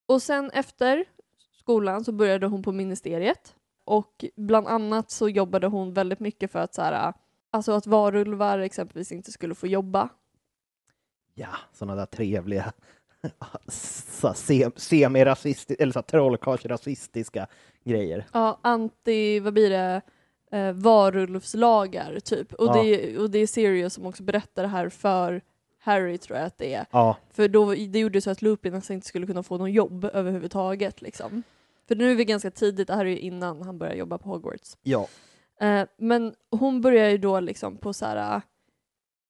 Och sen efter skolan så började hon på ministeriet och bland annat så jobbade hon väldigt mycket för att så här, uh, alltså att varulvar exempelvis inte skulle få jobba. Ja, sådana där trevliga sem- semi-rasistiska, eller trollkarlsrasistiska grejer. Ja, anti, vad blir det, eh, varulvslagar typ. Och, Ja. det, och det är Sirius som också berättar det här för Harry tror jag att det är. Ja, För då, det gjorde så att Lupin nästan inte skulle kunna få någon jobb överhuvudtaget liksom. För nu är vi ganska tidigt, det här är ju innan han börjar jobba på Hogwarts. ja. Eh, men hon börjar ju då liksom på så här, eh,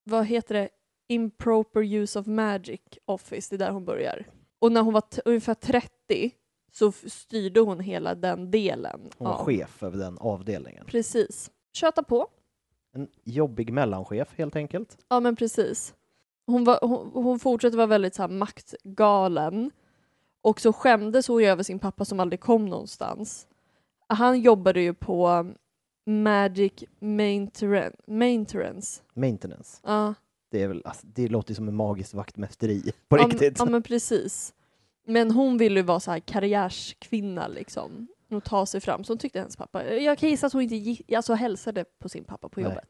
vad heter det, improper use of magic office, det är där hon börjar. Och när hon var ungefär 30 så styrde hon hela den delen. Hon var av- chef över den avdelningen. Precis. Köta på. En jobbig mellanchef helt enkelt. Ja men precis. Hon, var, hon, hon fortsatte vara väldigt så här, maktgalen. Och så skämdes hon ju över sin pappa som aldrig kom någonstans. Han jobbade ju på um, Magic Maintenance. Maintenance. Maintenance. Ja. Det, är väl, alltså, det låter ju som en magisk vaktmästeri på Ja, riktigt. Ja men precis. Men hon ville ju vara så här karriärskvinna liksom. Och ta sig fram. Så hon tyckte hennes pappa. Jag kan gissa att hon inte alltså, hälsade på sin pappa på Nej. jobbet.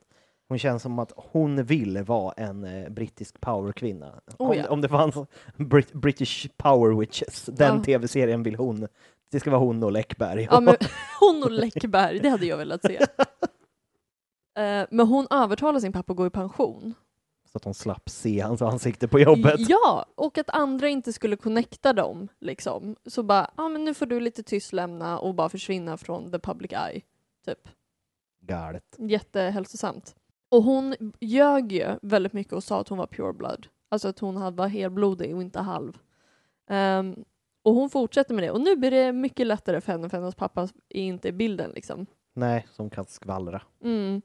Hon känns som att hon vill vara en eh, brittisk powerkvinna. Oh, om, ja. om det fanns Brit British Power Witches, den Ja. tv-serien vill hon. Det ska vara hon och Läckberg. Ja, men, hon och Läckberg, det hade jag velat se. Eh, men hon övertalar sin pappa att gå i pension. Så att hon slapp se hans ansikte på jobbet. Ja, och att andra inte skulle connecta dem. Liksom. Så bara, ja men nu får du lite tyst lämna och bara försvinna från the public eye. Typ. Galet. Jättehälsosamt. Och hon ljög ju väldigt mycket och sa att hon var pure blood. Alltså att hon var helblodig och inte halv. Ehm, och hon fortsätter med det. Och nu blir det mycket lättare för henne för hennes pappa är inte i bilden liksom. Nej, som kan skvallra. Mm.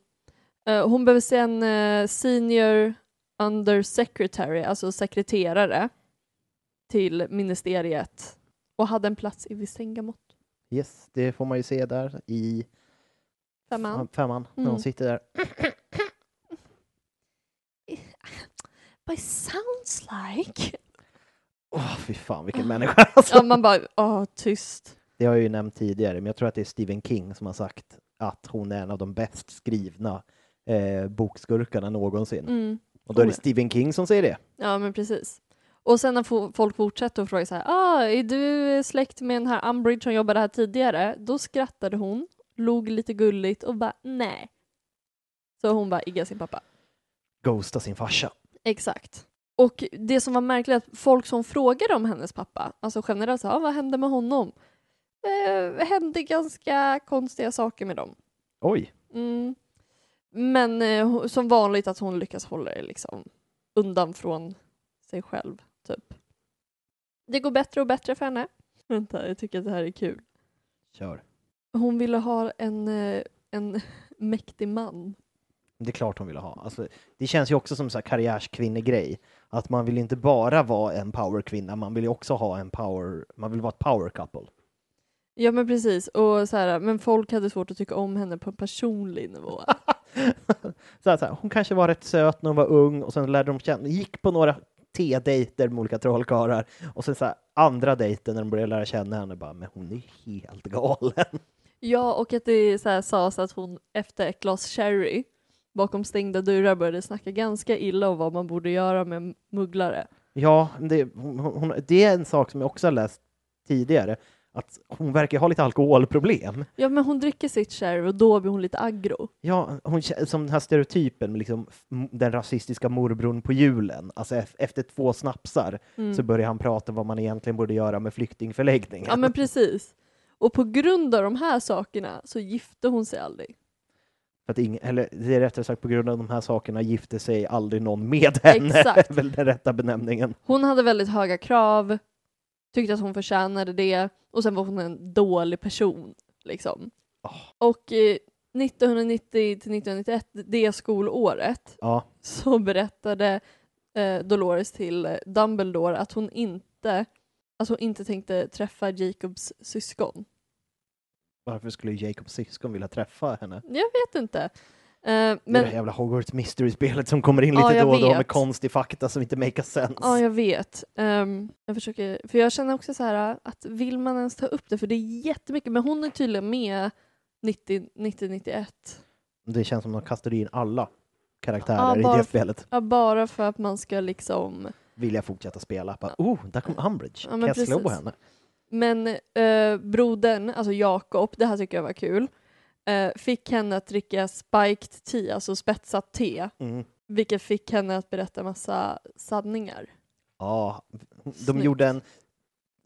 Eh, hon behöver se en eh, senior under secretary, alltså sekreterare till ministeriet och hade en plats i Visengamot. Yes, det får man ju se där i Femman. femman när Mm. hon sitter där. But it sounds like... Åh, fy fan vilken människa. Alltså. Ja, man bara, åh, tyst. Det har jag ju nämnt tidigare, men jag tror att det är Stephen King som har sagt att hon är en av de bäst skrivna eh, bokskurkarna någonsin. Mm. Och då är Oh, det ja. Stephen King som säger det. Ja, men precis. Och sen när fo- folk fortsätter och frågar så här, ah, är du släkt med den här Umbridge som jobbade här tidigare? Då skrattade hon, log lite gulligt och bara, nej. Så hon bara iggar sin pappa. Ghosta sin farsa. Exakt. Och det som var märkligt att folk som frågade om hennes pappa, alltså generellt så, ah, vad hände med honom? Eh, hände ganska konstiga saker med dem. Oj, Mm. Men eh, som vanligt att hon lyckas hålla det liksom undan från sig själv, typ. Det går bättre och bättre för henne. Vänta, jag tycker att det här är kul. kör. Hon ville ha en, eh, en mäktig man. Det är klart hon vill ha. Alltså, det känns ju också som en karriärskvinnegrej. Att man vill inte bara vara en powerkvinna, man vill ju också ha en power, man vill vara ett power couple. Ja men precis, och så här, men folk hade svårt att tycka om henne på en personlig nivå. så här, så här, hon kanske var rätt söt när hon var ung och sen lärde de känna, gick på några te-dejter med olika trollkarlar och sen så här, andra dejten när de började lära känna henne bara, men hon är helt galen. Ja, och att det så här sades att hon efter ett glas sherry bakom stängda dörrar började snacka ganska illa om vad man borde göra med mugglare. Ja, det, hon, hon, det är en sak som jag också har läst tidigare, att hon verkar ha lite alkoholproblem. Ja, men hon dricker sitt sherry och då blir hon lite aggro. Ja, hon, som den här stereotypen med liksom den rasistiska morbrorn på julen. Alltså ef- efter två snapsar Mm. så börjar han prata vad man egentligen borde göra med flyktingförläggningen. Ja, men precis. Och på grund av de här sakerna så gifte hon sig aldrig. För att ing, eller det är rättare sagt på grund av de här sakerna gifte sig aldrig någon med henne. Exakt. är väl den rätta benämningen. Hon hade väldigt höga krav, tyckte att hon förtjänade det och sen var hon en dålig person. Liksom. Och eh, 1990 till 1991, det skolåret, Ja, så berättade eh, Dolores till eh, Dumbledore att hon inte, att hon inte tänkte träffa Jacobs syskon. varför skulle Jacobs syskon vilja träffa henne? Jag vet inte. Eh, Men... Det men, där jävla Hogwarts Mystery-spelet som kommer in Ja, lite jag då och då med konstig fakta som inte makes sense. ja, jag vet. Ehm, jag försöker, för jag känner också så här att vill man ens ta upp det, för det är jättemycket, men hon är tydligen med 90-91. Det känns som att de kastade in alla karaktärer Ja, i det för- spelet. Ja, bara för att man ska liksom Vill jag fortsätta spela? Bara, oh, där kom Umbridge. Ja, kan jag slå henne? Men eh, brodern, alltså Jakob, det här tycker jag var kul, eh, fick henne att dricka spiked tea, alltså spetsat te, Mm. vilket fick henne att berätta massa sanningar. Ja, de Snyggt. gjorde en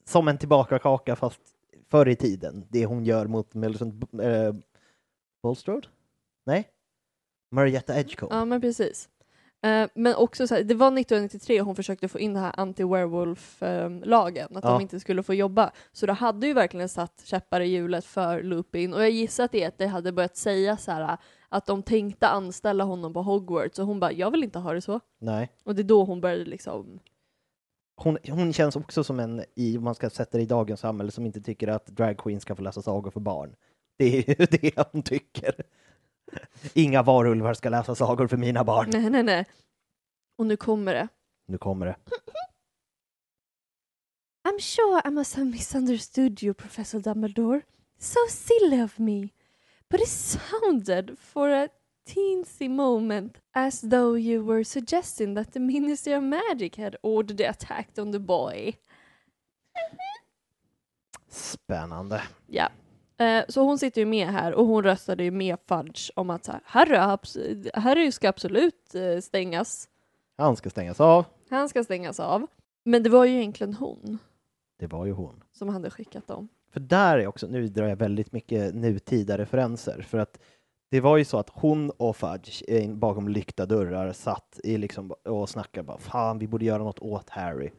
som en tillbakakaka fast förr i tiden. Det hon gör mot Millicent äh, Bulstrode? Nej? Marietta Edgecombe. Ja, men precis. Eh, men också så här, det var 1993 hon försökte få in den här anti-werewolf-lagen, att Ja. de inte skulle få jobba. Så det hade ju verkligen satt käppar i hjulet för Lupin. Och jag gissar att det är att det hade börjat säga så här att de tänkte anställa honom på Hogwarts och hon bara, jag vill inte ha det så. Nej. Och det är då hon började liksom Hon, hon känns också som en, i, om man ska sätta det i dagens samhälle, som inte tycker att drag queens ska få läsa sagor för barn. Det är ju det hon tycker. Inga varulvar ska läsa sagor för mina barn. Nej, nej, nej. Och nu kommer det. Nu kommer det. I'm sure I must have misunderstood you, Professor Dumbledore. So silly of me. But it sounded for a teensy moment as though you were suggesting that the Ministry of Magic had ordered the attack on the boy. Spännande. Ja. Eh, Så hon sitter ju med här och hon röstade ju med Fudge om att så här, Harry, ska absolut eh, stängas. Han ska stängas av. Han ska stängas av. Men det var ju egentligen hon Det var ju hon. som hade skickat dem. För där är också, nu drar jag väldigt mycket nutida referenser, för att det var ju så att hon och Fudge bakom lyckta dörrar satt i liksom och snackade bara fan, vi borde göra något åt Harry.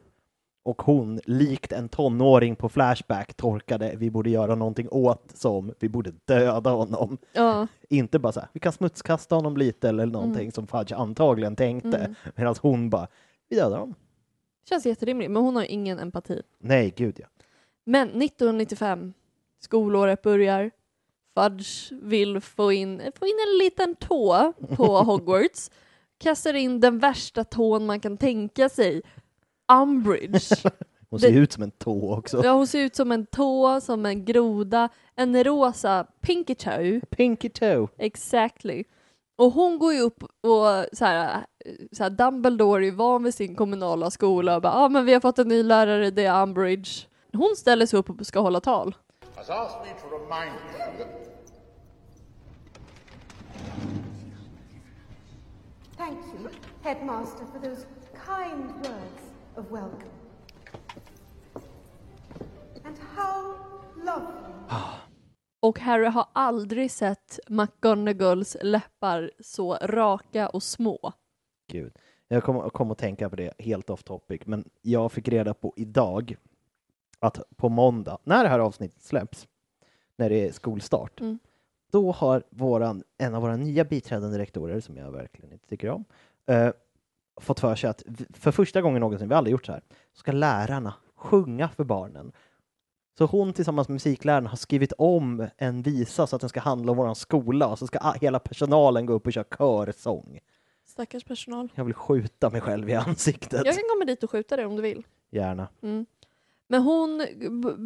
Och hon, likt en tonåring på Flashback, torkade vi borde göra någonting åt som vi borde döda honom. Ja. Inte bara så här, vi kan smutskasta honom lite eller någonting Mm. som Fudge antagligen tänkte, Mm. medan hon bara, vi dödar honom. Känns jätterimligt, men hon har ingen empati. Nej, gud ja. Men 1995, skolåret börjar. Fudge vill få in, få in en liten tå på Hogwarts. Kastar in den värsta tån man kan tänka sig. Umbridge. Hon ser Det- ut som en tå också. Ja, hon ser ut som en tå, som en groda, en rosa pinky toe. Pinky toe. Exactly. Och hon går ju upp och så här, så här Dumbledore är ju van vid sin kommunala skola och bara ja ah, men vi har fått en ny lärare, det är Umbridge. Hon ställer sig upp och ska hålla tal. has asked me to remind you Thank you, Headmaster, for those kind words of welcome. And how lovely. Och Harry har aldrig sett McGonagalls läppar så raka och små. Gud. Jag kom, kom att tänka på det helt off topic, men jag fick reda på idag att på måndag, när det här avsnittet släpps, när det är skolstart, Mm. då har våran, en av våra nya biträdande rektorer, som jag verkligen inte tycker om, eh, fått för sig att för första gången någonsin, vi har aldrig gjort så här, ska lärarna sjunga för barnen. Så hon tillsammans med musikläraren har skrivit om en visa så att den ska handla om våran skola och så ska hela personalen gå upp och köra körsång. Stackars personal. Jag vill skjuta mig själv i ansiktet. Jag kan komma dit och skjuta dig om du vill. Gärna. Mm. Men hon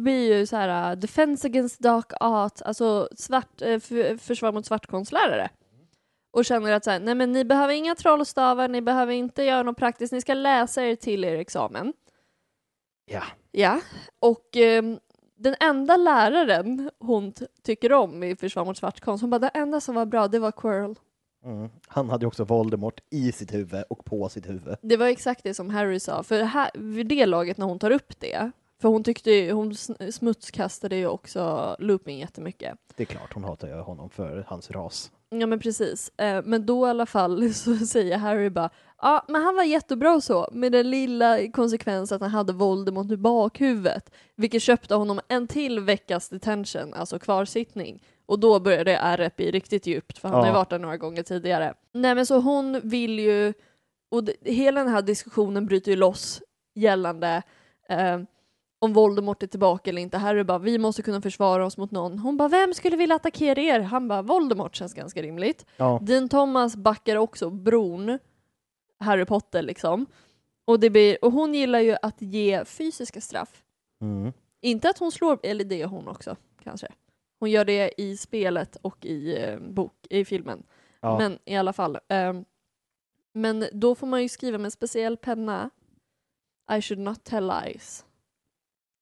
blir ju så här uh, defense against dark art, alltså svart, eh, försvar mot svartkonstlärare. Och känner att så här, nej men ni behöver inga trollstavar, ni behöver inte göra något praktiskt, ni ska läsa er till er examen. Ja. Ja, och ehm, den enda läraren hon tycker om i försvar mot svartkonst, hon bara det enda som var bra det var Quirrell. Mm. Han hade ju också Voldemort i sitt huvud och på sitt huvud. Det var exakt det som Harry sa, för här, vid det laget när hon tar upp det, För hon tyckte ju, hon smutskastade ju också Lupin jättemycket. Det är klart, hon hatar ju honom för hans ras. Ja men precis. Eh, men då i alla fall så säger Harry bara ja men han var jättebra och så med den lilla konsekvensen att han hade Voldemort i bakhuvudet. Vilket köpte honom en till veckas detention, alltså kvarsittning. Och då började ärret bli riktigt djupt för han har ju Ja. varit där några gånger tidigare. Nej men så hon vill ju, och hela den här diskussionen bryter ju loss gällande eh, om Voldemort är tillbaka eller inte. Harry bara, vi måste kunna försvara oss mot någon. Hon bara, vem skulle vilja attackera er? Han bara, Voldemort känns ganska rimligt. Ja. Dean Thomas backar också bron, Harry Potter liksom. Och, det blir, och hon gillar ju att ge fysiska straff. Mm. Inte att hon slår, eller det gör hon också kanske. Hon gör det i spelet och i, eh, bok, i filmen. Ja. Men i alla fall. ehm, men då får man ju skriva med en speciell penna. I should not tell lies.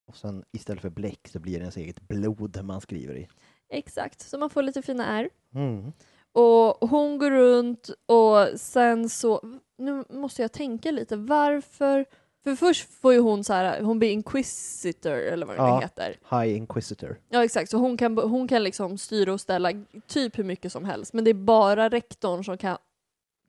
Och sen istället för bläck så blir det ens eget blod man skriver i. Exakt, så man får lite fina ärr. Mm. Och hon går runt och sen så, nu måste jag tänka lite, varför? För först får ju hon så här, hon blir inquisitor eller vad det Ja. heter. High Inquisitor. Ja exakt, så hon kan, hon kan liksom styra och ställa typ hur mycket som helst. Men det är bara rektorn som kan,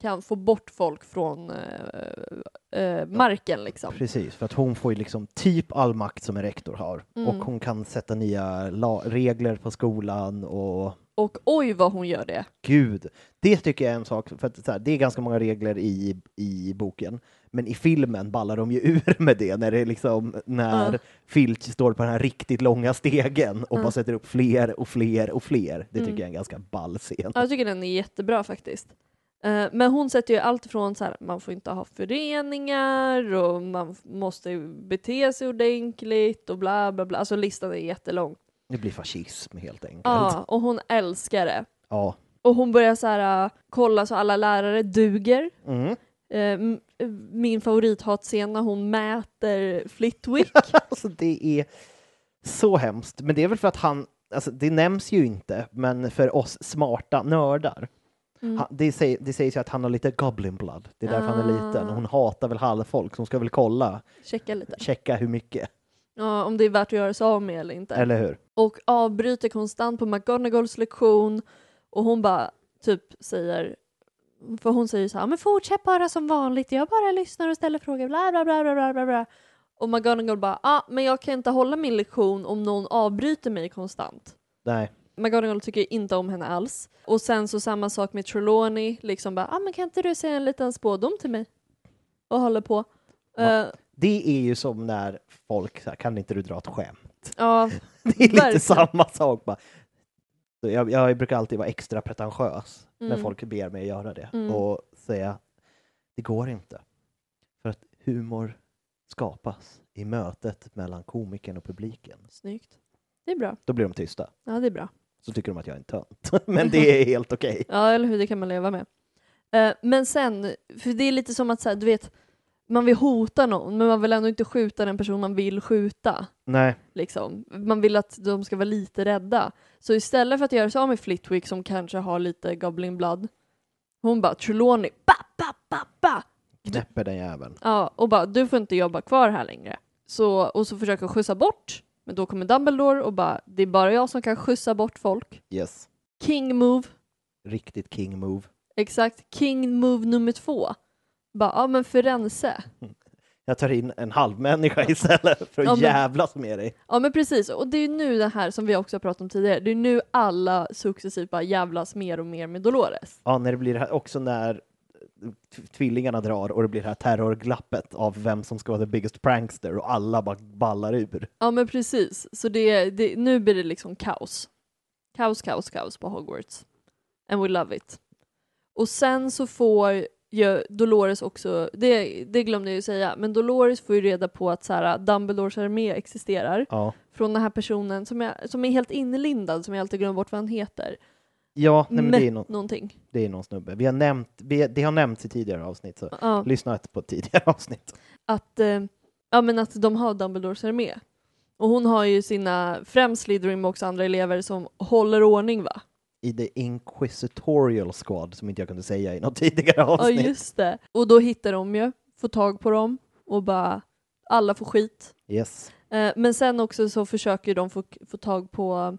kan få bort folk från eh, eh, marken liksom. Precis, för att hon får ju liksom typ all makt som en rektor har. Mm. Och hon kan sätta nya regler på skolan och Och oj vad hon gör det. gud, det tycker jag är en sak, för att så här, det är ganska många regler i, i boken. Men i filmen ballar de ju ur med det när det är liksom när Ja. Filch står på den här riktigt långa stegen och Ja. bara sätter upp fler och fler och fler. Det tycker Mm. jag är en ganska ball scen. Ja, jag tycker den är jättebra faktiskt. Eh, Men hon sätter ju allt ifrån så här, man får inte ha föreningar och man måste bete sig ordentligt och bla bla bla. Alltså listan är jättelång. Det blir fascism helt enkelt. Ja, och hon älskar det. Ja. Och hon börjar så här äh, kolla så alla lärare duger. Mm. Eh, eh, Min favorithatscen när hon mäter Flitwick. alltså det är så hemskt. Men det är väl för att han, alltså det nämns ju inte, men för oss smarta nördar. Mm. Han, det, säger, det sägs ju att han har lite goblin blood. Det är därför han är liten. Ah. Och hon hatar väl halvfolk, så hon ska väl kolla, Checka lite. checka hur mycket. Ja, om det är värt att göra sig av med eller inte. Eller hur? och avbryter konstant på McGonagalls lektion och hon bara typ säger för hon säger så här, men fortsätt bara som vanligt, jag bara lyssnar och ställer frågor, bla bla bla bla bla bla bla. Och McGonagall bara, ah, men jag kan inte hålla min lektion om någon avbryter mig konstant. Nej. McGonagall tycker inte om henne alls. Och sen så samma sak med Trelawney, liksom bara, ah, men kan inte du säga en liten spådom till mig? Och håller på. Ja. Eh, Det är ju som när folk här, kan inte du dra ett skämt? ja, Det är lite Verkligen. samma sak bara. Jag, jag brukar alltid vara extra pretentiös när Mm. folk ber mig göra det Mm. och säga det går inte. För att humor skapas i mötet mellan komikern och publiken. snyggt. Det är bra. Då blir de tysta. Ja, det är bra. Så tycker de att jag är en tönt. Men det är helt okej. Ja, eller hur, det kan man leva med. Eh, men sen, för det är lite som att så här, du vet, man vill hota någon, men man vill ändå inte skjuta den person man vill skjuta. Nej. Liksom. Man vill att de ska vara lite rädda. Så istället för att göra sig av med Flitwick som kanske har lite Goblin Blood, hon bara Trelawney, ba, ba, ba, ba. Knäpper den jäveln. Ja, och bara du får inte jobba kvar här längre. Så, och så försöker skjutsa bort, men då kommer Dumbledore och bara det är bara jag som kan skjutsa bort folk. Yes. King move. Riktigt king move. Exakt, king move nummer två. Bara, ja men Firenze. Jag tar in en halvmänniska istället för att Ja, men- jävlas med dig. Ja men previs, och det är ju nu det här som vi också har pratat om tidigare, det är nu alla successivt bara jävlas mer och mer med Dolores. Ja, när det blir också när tvillingarna drar och det blir det här terrorglappet av vem som ska vara the biggest prankster och alla bara ballar ur. Ja men precis, så det, det, nu blir det liksom kaos. Kaos, kaos, kaos på Hogwarts. And we love it. Och sen så får ju Dolores också, det, det glömde jag ju säga, men Dolores får ju reda på att så här, Dumbledores armé existerar. Ja, Från den här personen som, jag, som är helt inlindad, som jag alltid glömmer bort vad han heter. Ja nej, men det är, någon, någonting. det är någon snubbe. Vi har nämnt, vi, det har nämnts i tidigare avsnitt, så Ja. lyssna på tidigare avsnitt. att, eh, ja, men att de har Dumbledores armé. Och hon har ju sina, främst Slytherin men också andra elever som håller ordning va? I The Inquisitorial Squad, som inte jag kunde säga i något tidigare Ja avsnitt. just det. Och då hittar de ju, får tag på dem och bara alla får skit. Yes. Eh, men sen också så försöker de få, få tag på,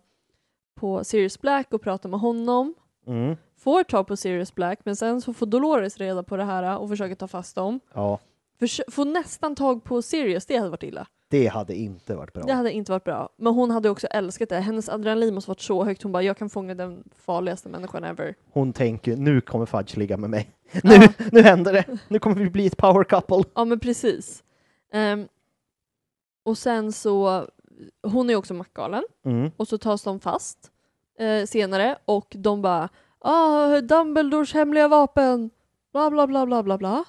på Sirius Black och prata med honom. Mm. Får tag på Sirius Black men sen så får Dolores reda på det här och försöker ta fast dem. Ja, Förs- får nästan tag på Sirius, det hade varit illa. det hade inte varit bra. Det hade inte varit bra. Men hon hade också älskat det. Hennes adrenalin måste varit så högt. Hon bara, jag kan fånga den farligaste människan ever. Hon tänker, nu kommer Fudge ligga med mig. Nu, nu händer det! Nu kommer vi bli ett power couple. Ja men precis. Ehm, och sen så, hon är också mackgalen. Mm. Och så tas de fast eh, senare och de bara ah, Dumbledores hemliga vapen, bla bla bla bla bla bla.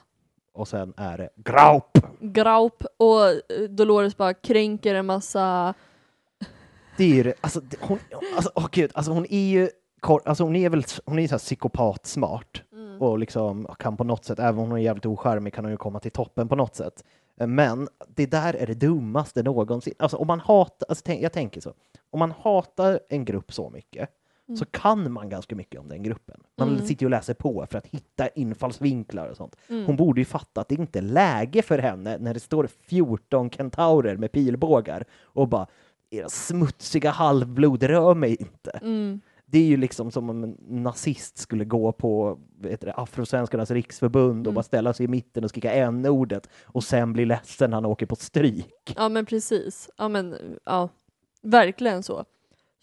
Och sen är det Graup! Graup och eh, Dolores bara kränker en massa Det är ju alltså, det- hon, alltså, åh gud, alltså hon är ju, alltså hon är väl, hon är så här psykopatsmart och liksom kan på något sätt, även om hon är jävligt ocharmig kan hon ju komma till toppen på något sätt. Men det där är det dummaste någonsin. Alltså om man hatar, alltså, tänk, jag tänker så, om man hatar en grupp så mycket så kan man ganska mycket om den gruppen. Man Mm. sitter och läser på för att hitta infallsvinklar och sånt. Mm. Hon borde ju fatta att det inte är läge för henne när det står 14 kentaurer med pilbågar och bara era smutsiga halvblod, rör mig inte. Mm. Det är ju liksom som om en nazist skulle gå på vet du, Afrosvenskarnas riksförbund och Mm. bara ställa sig i mitten och skrika n-ordet och sen bli ledsen när han åker på stryk. Ja men precis. Ja men ja, verkligen så.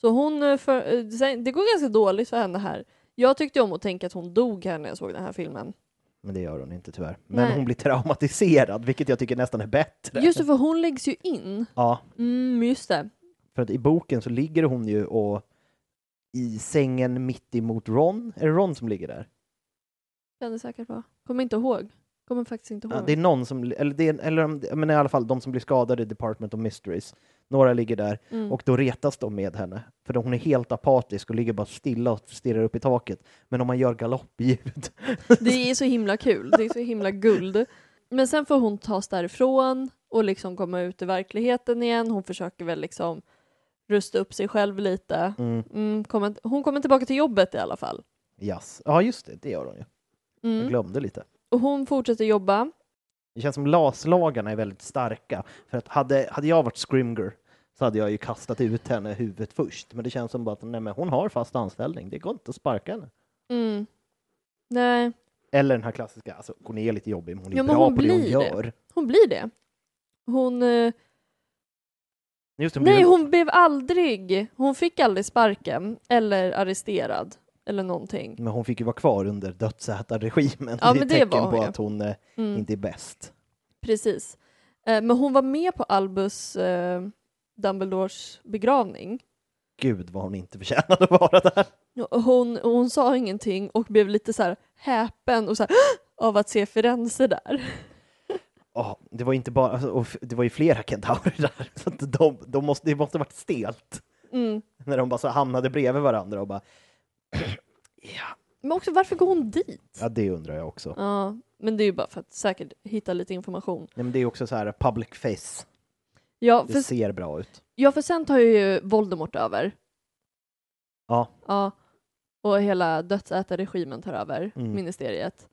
Så hon, eh, för, eh, det går ganska dåligt för henne här. Jag tyckte om att tänka att hon dog här när jag såg den här filmen. Men det gör hon inte tyvärr. Men Nej. hon blir traumatiserad, vilket jag tycker nästan är bättre. Just det, för hon läggs ju in. Ja, Mm, just det. för att i boken så ligger hon ju och i sängen mitt emot Ron. Är det Ron som ligger där? Kan det säkert vara. Kommer inte ihåg. Kommer faktiskt inte ihåg. Ja, det är någon som, eller, det är, eller men i alla fall de som blir skadade i Department of Mysteries. Några ligger där Mm. och då retas de med henne. För hon är helt apatisk och ligger bara stilla och stirrar upp i taket. Men om man gör galoppljud. Det är så himla kul, det är så himla guld. Men sen får hon tas därifrån och liksom komma ut i verkligheten igen. Hon försöker väl liksom rusta upp sig själv lite. Mm, Mm, kommer, hon kommer tillbaka till jobbet i alla fall. yes. Ja, just det, det gör hon ju. Jag Mm. glömde lite. Och hon fortsätter jobba. Det känns som laslagarna är väldigt starka. För att hade, hade jag varit Scrimger så hade jag ju kastat ut henne huvudet först. Men det känns som bara att nej, men hon har fast anställning. Det går inte att sparka henne. Mm. Nej, Eller den här klassiska, alltså hon är lite jobbig, men hon är Ja, bra hon på det hon blir det. gör. hon blir det. Hon... eh, Just hon Nej, väl- hon blev aldrig... Hon fick aldrig sparken eller arresterad eller någonting. Men hon fick ju vara kvar under dödsätarregimen. Ja, det är men ett det tecken var hon på ju. att hon eh, Mm. inte är bäst. Precis. Eh, Men hon var med på Albus eh, Dumbledores begravning. Gud vad hon inte förtjänade att vara där. Hon, hon sa ingenting och blev lite så här häpen och så här, av att se Firenze där. Åh, det var inte bara, alltså, och det var ju flera kentaurer där. Så att de, de måste, det måste varit stelt. Mm. När de bara så hamnade bredvid varandra och bara... ja. Men också varför går hon dit? ja, det undrar jag också. Ja, men det är ju bara för att säkert hitta lite information. Nej, men det är också så här public face. Ja, Det för, ser bra ut. ja, för sen tar ju Voldemort över. Ja, Ja. Och hela dödsätarregimen tar över Mm. ministeriet.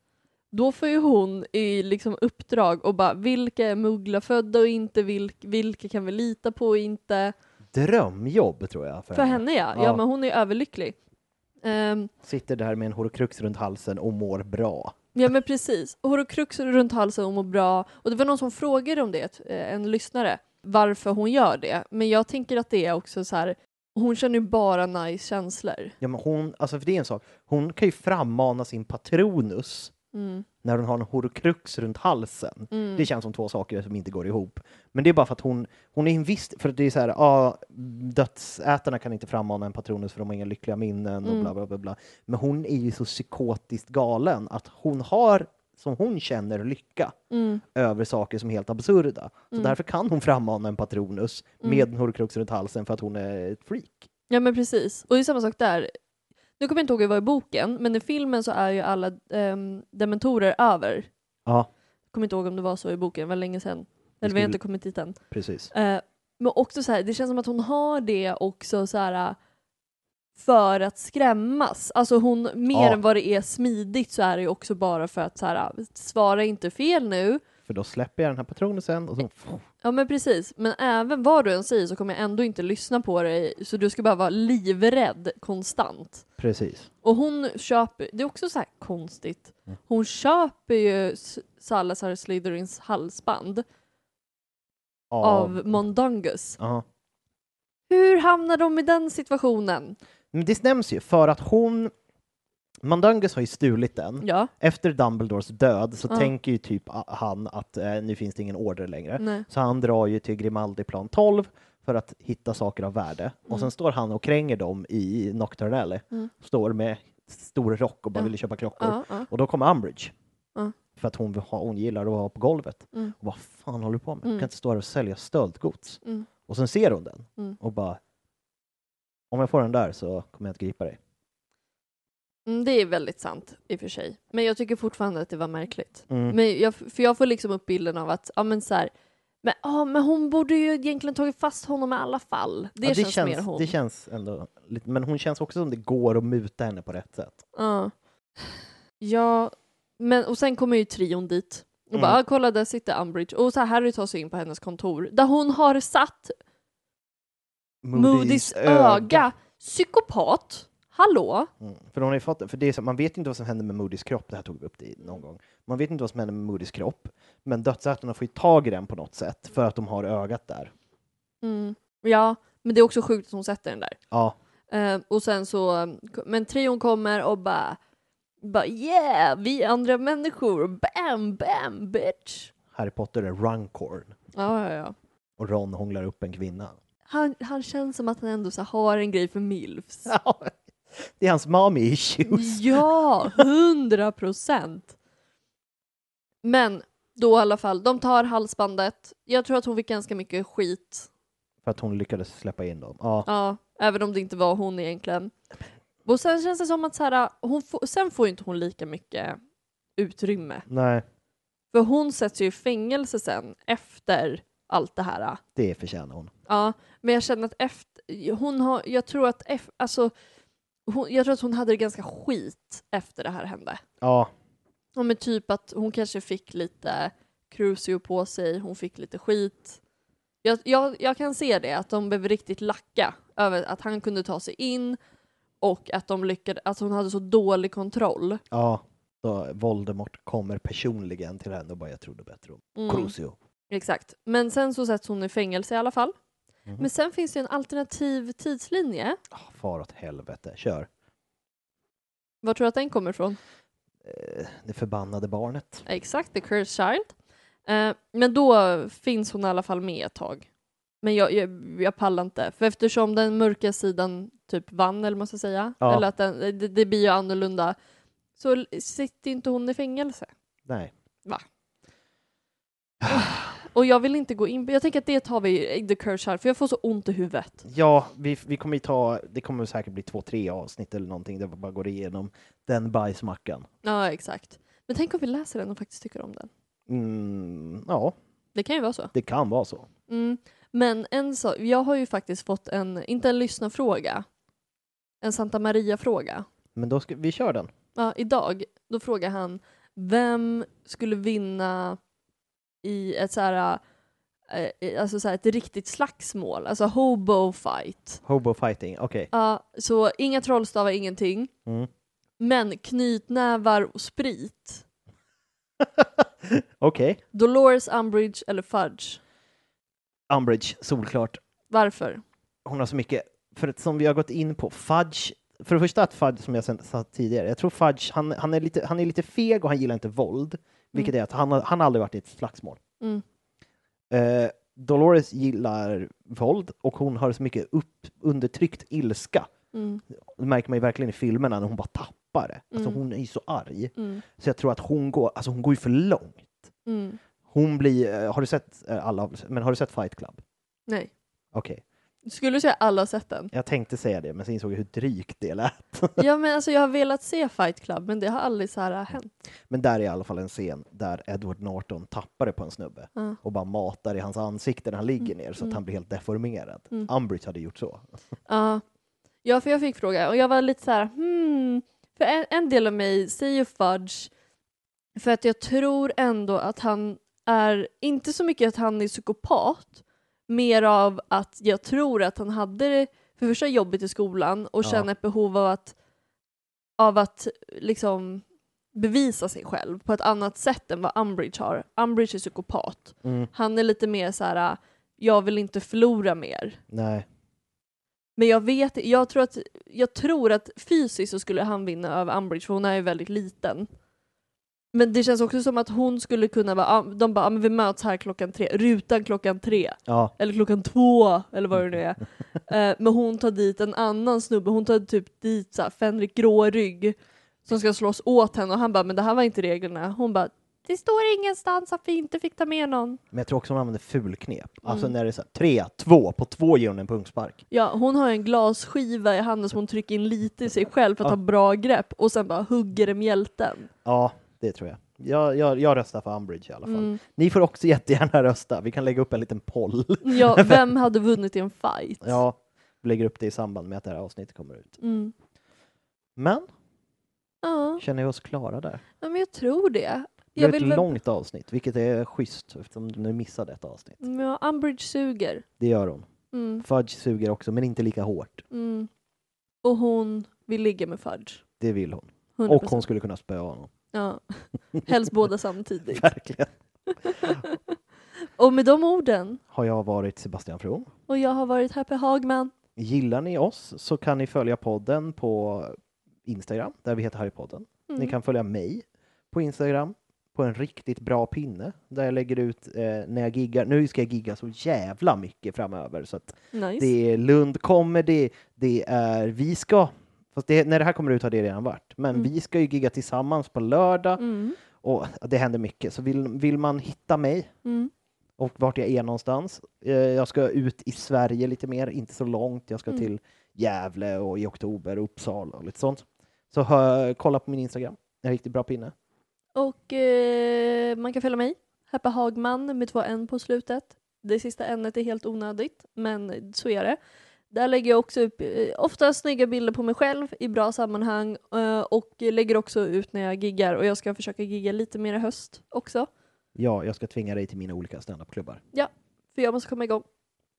Då får ju hon i liksom uppdrag och bara vilka är mugglafödda och inte, vilk, vilka kan vi lita på och inte. drömjobb tror jag. För, För henne ja. ja, Ja. men hon är överlycklig. Ehm, Sitter där med en horcrux runt halsen och mår bra. ja men precis. Horcrux runt halsen och mår bra. Och det var någon som frågade om det, eh, en lyssnare, varför hon gör det. Men jag tänker att det är också så här, hon känner ju bara nice känslor. Ja, men hon, alltså för det är en sak, hon kan ju frammana sin patronus Mm. när hon har en horcrux runt halsen. Mm. Det känns som två saker som inte går ihop. Men det är bara för att hon, hon är en viss, för det är så här, ja, dödsätarna kan inte frammana en patronus för de har inga lyckliga minnen och Mm. bla bla bla bla. Men hon är ju så psykotiskt galen att hon har, som hon känner, lycka Mm. över saker som är helt absurda. Så Mm. därför kan hon frammana en patronus Mm. med en horcrux runt halsen för att hon är ett freak. Ja men precis. Och det är samma sak där. Nu kommer jag inte ihåg hur det var i boken, men i filmen så är ju alla um, dementorer över. Ja, kommer inte ihåg om det var så i boken, det var länge sedan. Eller vi har inte kommit dit än. precis. Eh, men också så här, det känns som att hon har det också så här äh, för att skrämmas. Alltså hon, mer Ja. än vad det är smidigt så är det ju också bara för att så här, äh, svara inte fel nu, för då släpper jag den här patronen sen och så... Ja men precis, men även vad du än säger så kommer jag ändå inte lyssna på dig så du ska bara vara livrädd konstant. Precis. Och hon köper, det är också så här konstigt, hon köper ju Salazar Slytherins halsband av Mondongus. Ja. Hur hamnar de i den situationen? Men det nämns ju för att hon... Mandungus har ju stulit den. Ja. Efter Dumbledores död så Ja. tänker ju typ han att eh, nu finns det ingen order längre. Nej. Så han drar ju till Grimaldi-plan 12 för att hitta saker av värde. Och Mm. sen står han och kränger dem i Nocturne Alley. Mm. Står med stor rock och bara Ja. vill köpa klockor. Och då kommer Umbridge. För att hon, ha, hon gillar att vara på golvet. Mm. Och vad fan håller du på med? Du Mm. kan inte stå här och sälja stöldgods. Mm. Och sen ser hon den Mm. och bara om jag får den där så kommer jag att gripa dig. Mm, det är väldigt sant i och för sig. Men jag tycker fortfarande att det var märkligt. Mm. Men jag, för jag får liksom upp bilden av att, ja men så här, men, ja, men hon borde ju egentligen tagit fast honom i alla fall. Det, Ja, känns, mer hon. Det känns ändå lite, men hon känns också som det går att muta henne på rätt sätt. Ja. Ja, men och sen kommer ju trion dit. Och Mm. bara, ah, kolla där sitter Umbridge. Och så här Harry tar sig in på hennes kontor. Där hon har satt Moody's öga. Psykopat. Hallå? Mm. För hon har fått, för det är så, man vet inte vad som händer med Moodys kropp, det här tog vi upp det någon gång. Man vet inte vad som händer med Moodys kropp, men dödsätarna får ju tag i den på något sätt för att de har ögat där. Mm. Ja, men det är också sjukt att hon sätter den där. Ja, Eh, och sen så, men trion kommer och bara, bara yeah, vi andra människor, bam, bam, bitch. Harry Potter är Runcorn Ja, ja, ja. och Ron hånglar upp en kvinna. Han, han känns som att han ändå så har en grej för milfs. Ja, det är hans mommy issues. Ja, hundra procent. Men då i alla fall, de tar halsbandet. Jag tror att hon fick ganska mycket skit. För att hon lyckades släppa in dem. Ja, Ja, även om det inte var hon egentligen. Och sen känns det som att så här, hon får, sen får inte hon lika mycket utrymme. nej, För hon sätts ju i fängelse sen efter allt det här. det förtjänar hon. Ja, men jag känner att efter, hon har, jag tror att, alltså, hon, jag tror att hon hade det ganska skit efter det här hände. Ja, Ja men typ att hon kanske fick lite Crucio på sig, hon fick lite skit. Jag, jag, jag kan se det, att de blev riktigt lacka över att han kunde ta sig in och att de lyckades, att hon hade så dålig kontroll. ja. Då Voldemort kommer personligen till henne och bara jag trodde bättre om Mm. Crucio. Exakt. Men sen så sätts hon i fängelse i alla fall. Mhm. Men sen finns det en alternativ tidslinje. Ah, Far åt helvete, kör. Var tror du att den kommer ifrån? Eh, Det förbannade barnet. Exakt, The Cursed Child. Eh, men då finns hon i alla fall med ett tag. Men jag, jag, jag pallar inte, för eftersom den mörka sidan typ vann, eller man ska säga, Ja. eller att den, det, det blir ju annorlunda, så sitter inte hon i fängelse. Nej. Va? Och jag vill inte gå in jag tänker att det tar vi i The Cursed Child, för jag får så ont i huvudet. Ja, vi, vi kommer ju ta, det kommer säkert bli två, tre avsnitt eller någonting där vi bara går igenom den bajsmackan. Ja, exakt. Men tänk om vi läser den och faktiskt tycker om den. Mm, ja, Det kan ju vara så. det kan vara så. Mm. Men en sak, jag har ju faktiskt fått en, inte en lyssnarfråga, en Santa Maria-fråga. Men då ska vi kör den. Ja, idag, då frågar han vem skulle vinna i ett så här, eh, alltså så här ett riktigt slagsmål, alltså hobo fight. Hobo fighting, okej. Ja, så inga trollstavar, ingenting. Mm. Men knytnävar och sprit. Okej. Dolores Umbridge eller Fudge. Umbridge, solklart. Varför? Hon har så mycket, för att som vi har gått in på, Fudge, för det första att Fudge, som jag sen- sa tidigare, jag tror Fudge, han, han, är lite, han är lite feg och han gillar inte våld, vilket är att han, han har aldrig varit i ett slagsmål. Mm. Eh, Dolores gillar våld och hon har så mycket upp, undertryckt ilska. Mm. Det märker man ju verkligen i filmerna när hon bara tappar det. Alltså Mm. hon är ju så arg. Mm. Så jag tror att hon går, alltså hon går ju för långt. Mm. Hon blir, eh, har du sett eh, alla, men har du sett Fight Club? Nej. Okej. Skulle du säga alla har sett den? Jag tänkte säga det, men så insåg jag hur drygt det lät. Ja men alltså jag har velat se Fight Club men det har aldrig så här hänt. Men där är i alla fall en scen där Edward Norton tappar det på en snubbe Ja. och bara matar i hans ansikte när han ligger ner så att Mm. han blir helt deformerad. Mm. Umbridge hade gjort så. Ja. Ja för jag fick fråga och jag var lite så här hmm. För en, en del av mig säger Fudge för att jag tror ändå att han är inte så mycket att han är psykopat, mer av att jag tror att han hade det för första jobbigt i skolan och Ja. känner ett behov av att, av att liksom bevisa sig själv på ett annat sätt än vad Umbridge har. Umbridge är psykopat. Mm. Han är lite mer så här: jag vill inte förlora mer. Nej. Men jag vet jag tror att, jag tror att fysiskt så skulle han vinna över Umbridge för hon är ju väldigt liten. Men det känns också som att hon skulle kunna vara, de bara, ah, men vi möts här klockan tre, rutan klockan tre. Ja. Eller klockan två, eller vad det nu är. Eh, men hon tar dit en annan snubbe, hon tar typ dit så här, Fenrik Grårygg som ska slåss åt henne och han bara, men det här var inte reglerna. Hon bara, det står ingenstans att vi inte fick ta med någon. Men jag tror också hon använder fulknep. Alltså Mm. när det är så här, tre, två, på två ger hon en punkspark. Ja, hon har en glasskiva i handen som hon trycker in lite i sig själv för att Ja. ha bra grepp och sen bara hugger det mjälten. Ja, det tror jag. Jag, jag, jag röstar för Umbridge i alla fall. Mm. Ni får också jättegärna rösta. Vi kan lägga upp en liten poll. Ja, vem hade vunnit i en fight? Ja, vi lägger upp det i samband med att det här avsnittet kommer ut. Mm. Men, Ja, känner vi oss klara där? ja, men jag tror det. Det är ett väl... långt avsnitt, vilket är schysst eftersom du missade ett avsnitt. Ja, Umbridge suger. Det gör hon. Mm. Fudge suger också, men inte lika hårt. Mm. Och hon vill ligga med Fudge. Det vill hon. 100%. Och hon skulle kunna spöa honom. Ja, helst båda samtidigt. Verkligen. Och med de orden, Har jag varit Sebastian From. och jag har varit Happy Hagman. Gillar ni oss så kan ni följa podden på Instagram, där vi heter Harrypodden. Mm. Ni kan följa mig på Instagram, på en riktigt bra pinne, där jag lägger ut eh, när jag giggar. Nu ska jag gigga så jävla mycket framöver, så att Nice. det är Lund Comedy, det är Vi ska, fast det, när det här kommer ut har det redan varit, men Mm. vi ska ju gigga tillsammans på lördag Mm. och det händer mycket. Så vill, vill man hitta mig Mm. och vart jag är någonstans. Eh, Jag ska ut i Sverige lite mer, inte så långt. Jag ska Mm. till Gävle och i oktober, Uppsala och lite sånt. Så hör, kolla på min Instagram, en riktigt bra pinne. Och eh, man kan följa mig, Happy Hagman med två n på slutet. Det sista n är helt onödigt, men så är det. Där lägger jag också upp eh, ofta snygga bilder på mig själv i bra sammanhang eh, och lägger också ut när jag giggar och jag ska försöka gigga lite mer i höst också. Ja, jag ska tvinga dig till mina olika standupklubbar. För jag måste komma igång.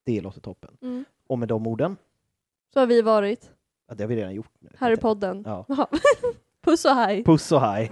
Det låter toppen. Mm. Och med de orden, Så har vi varit ja, det har vi redan gjort. nu. här i podden. Ja. Ja. Puss och hej! Puss och hej!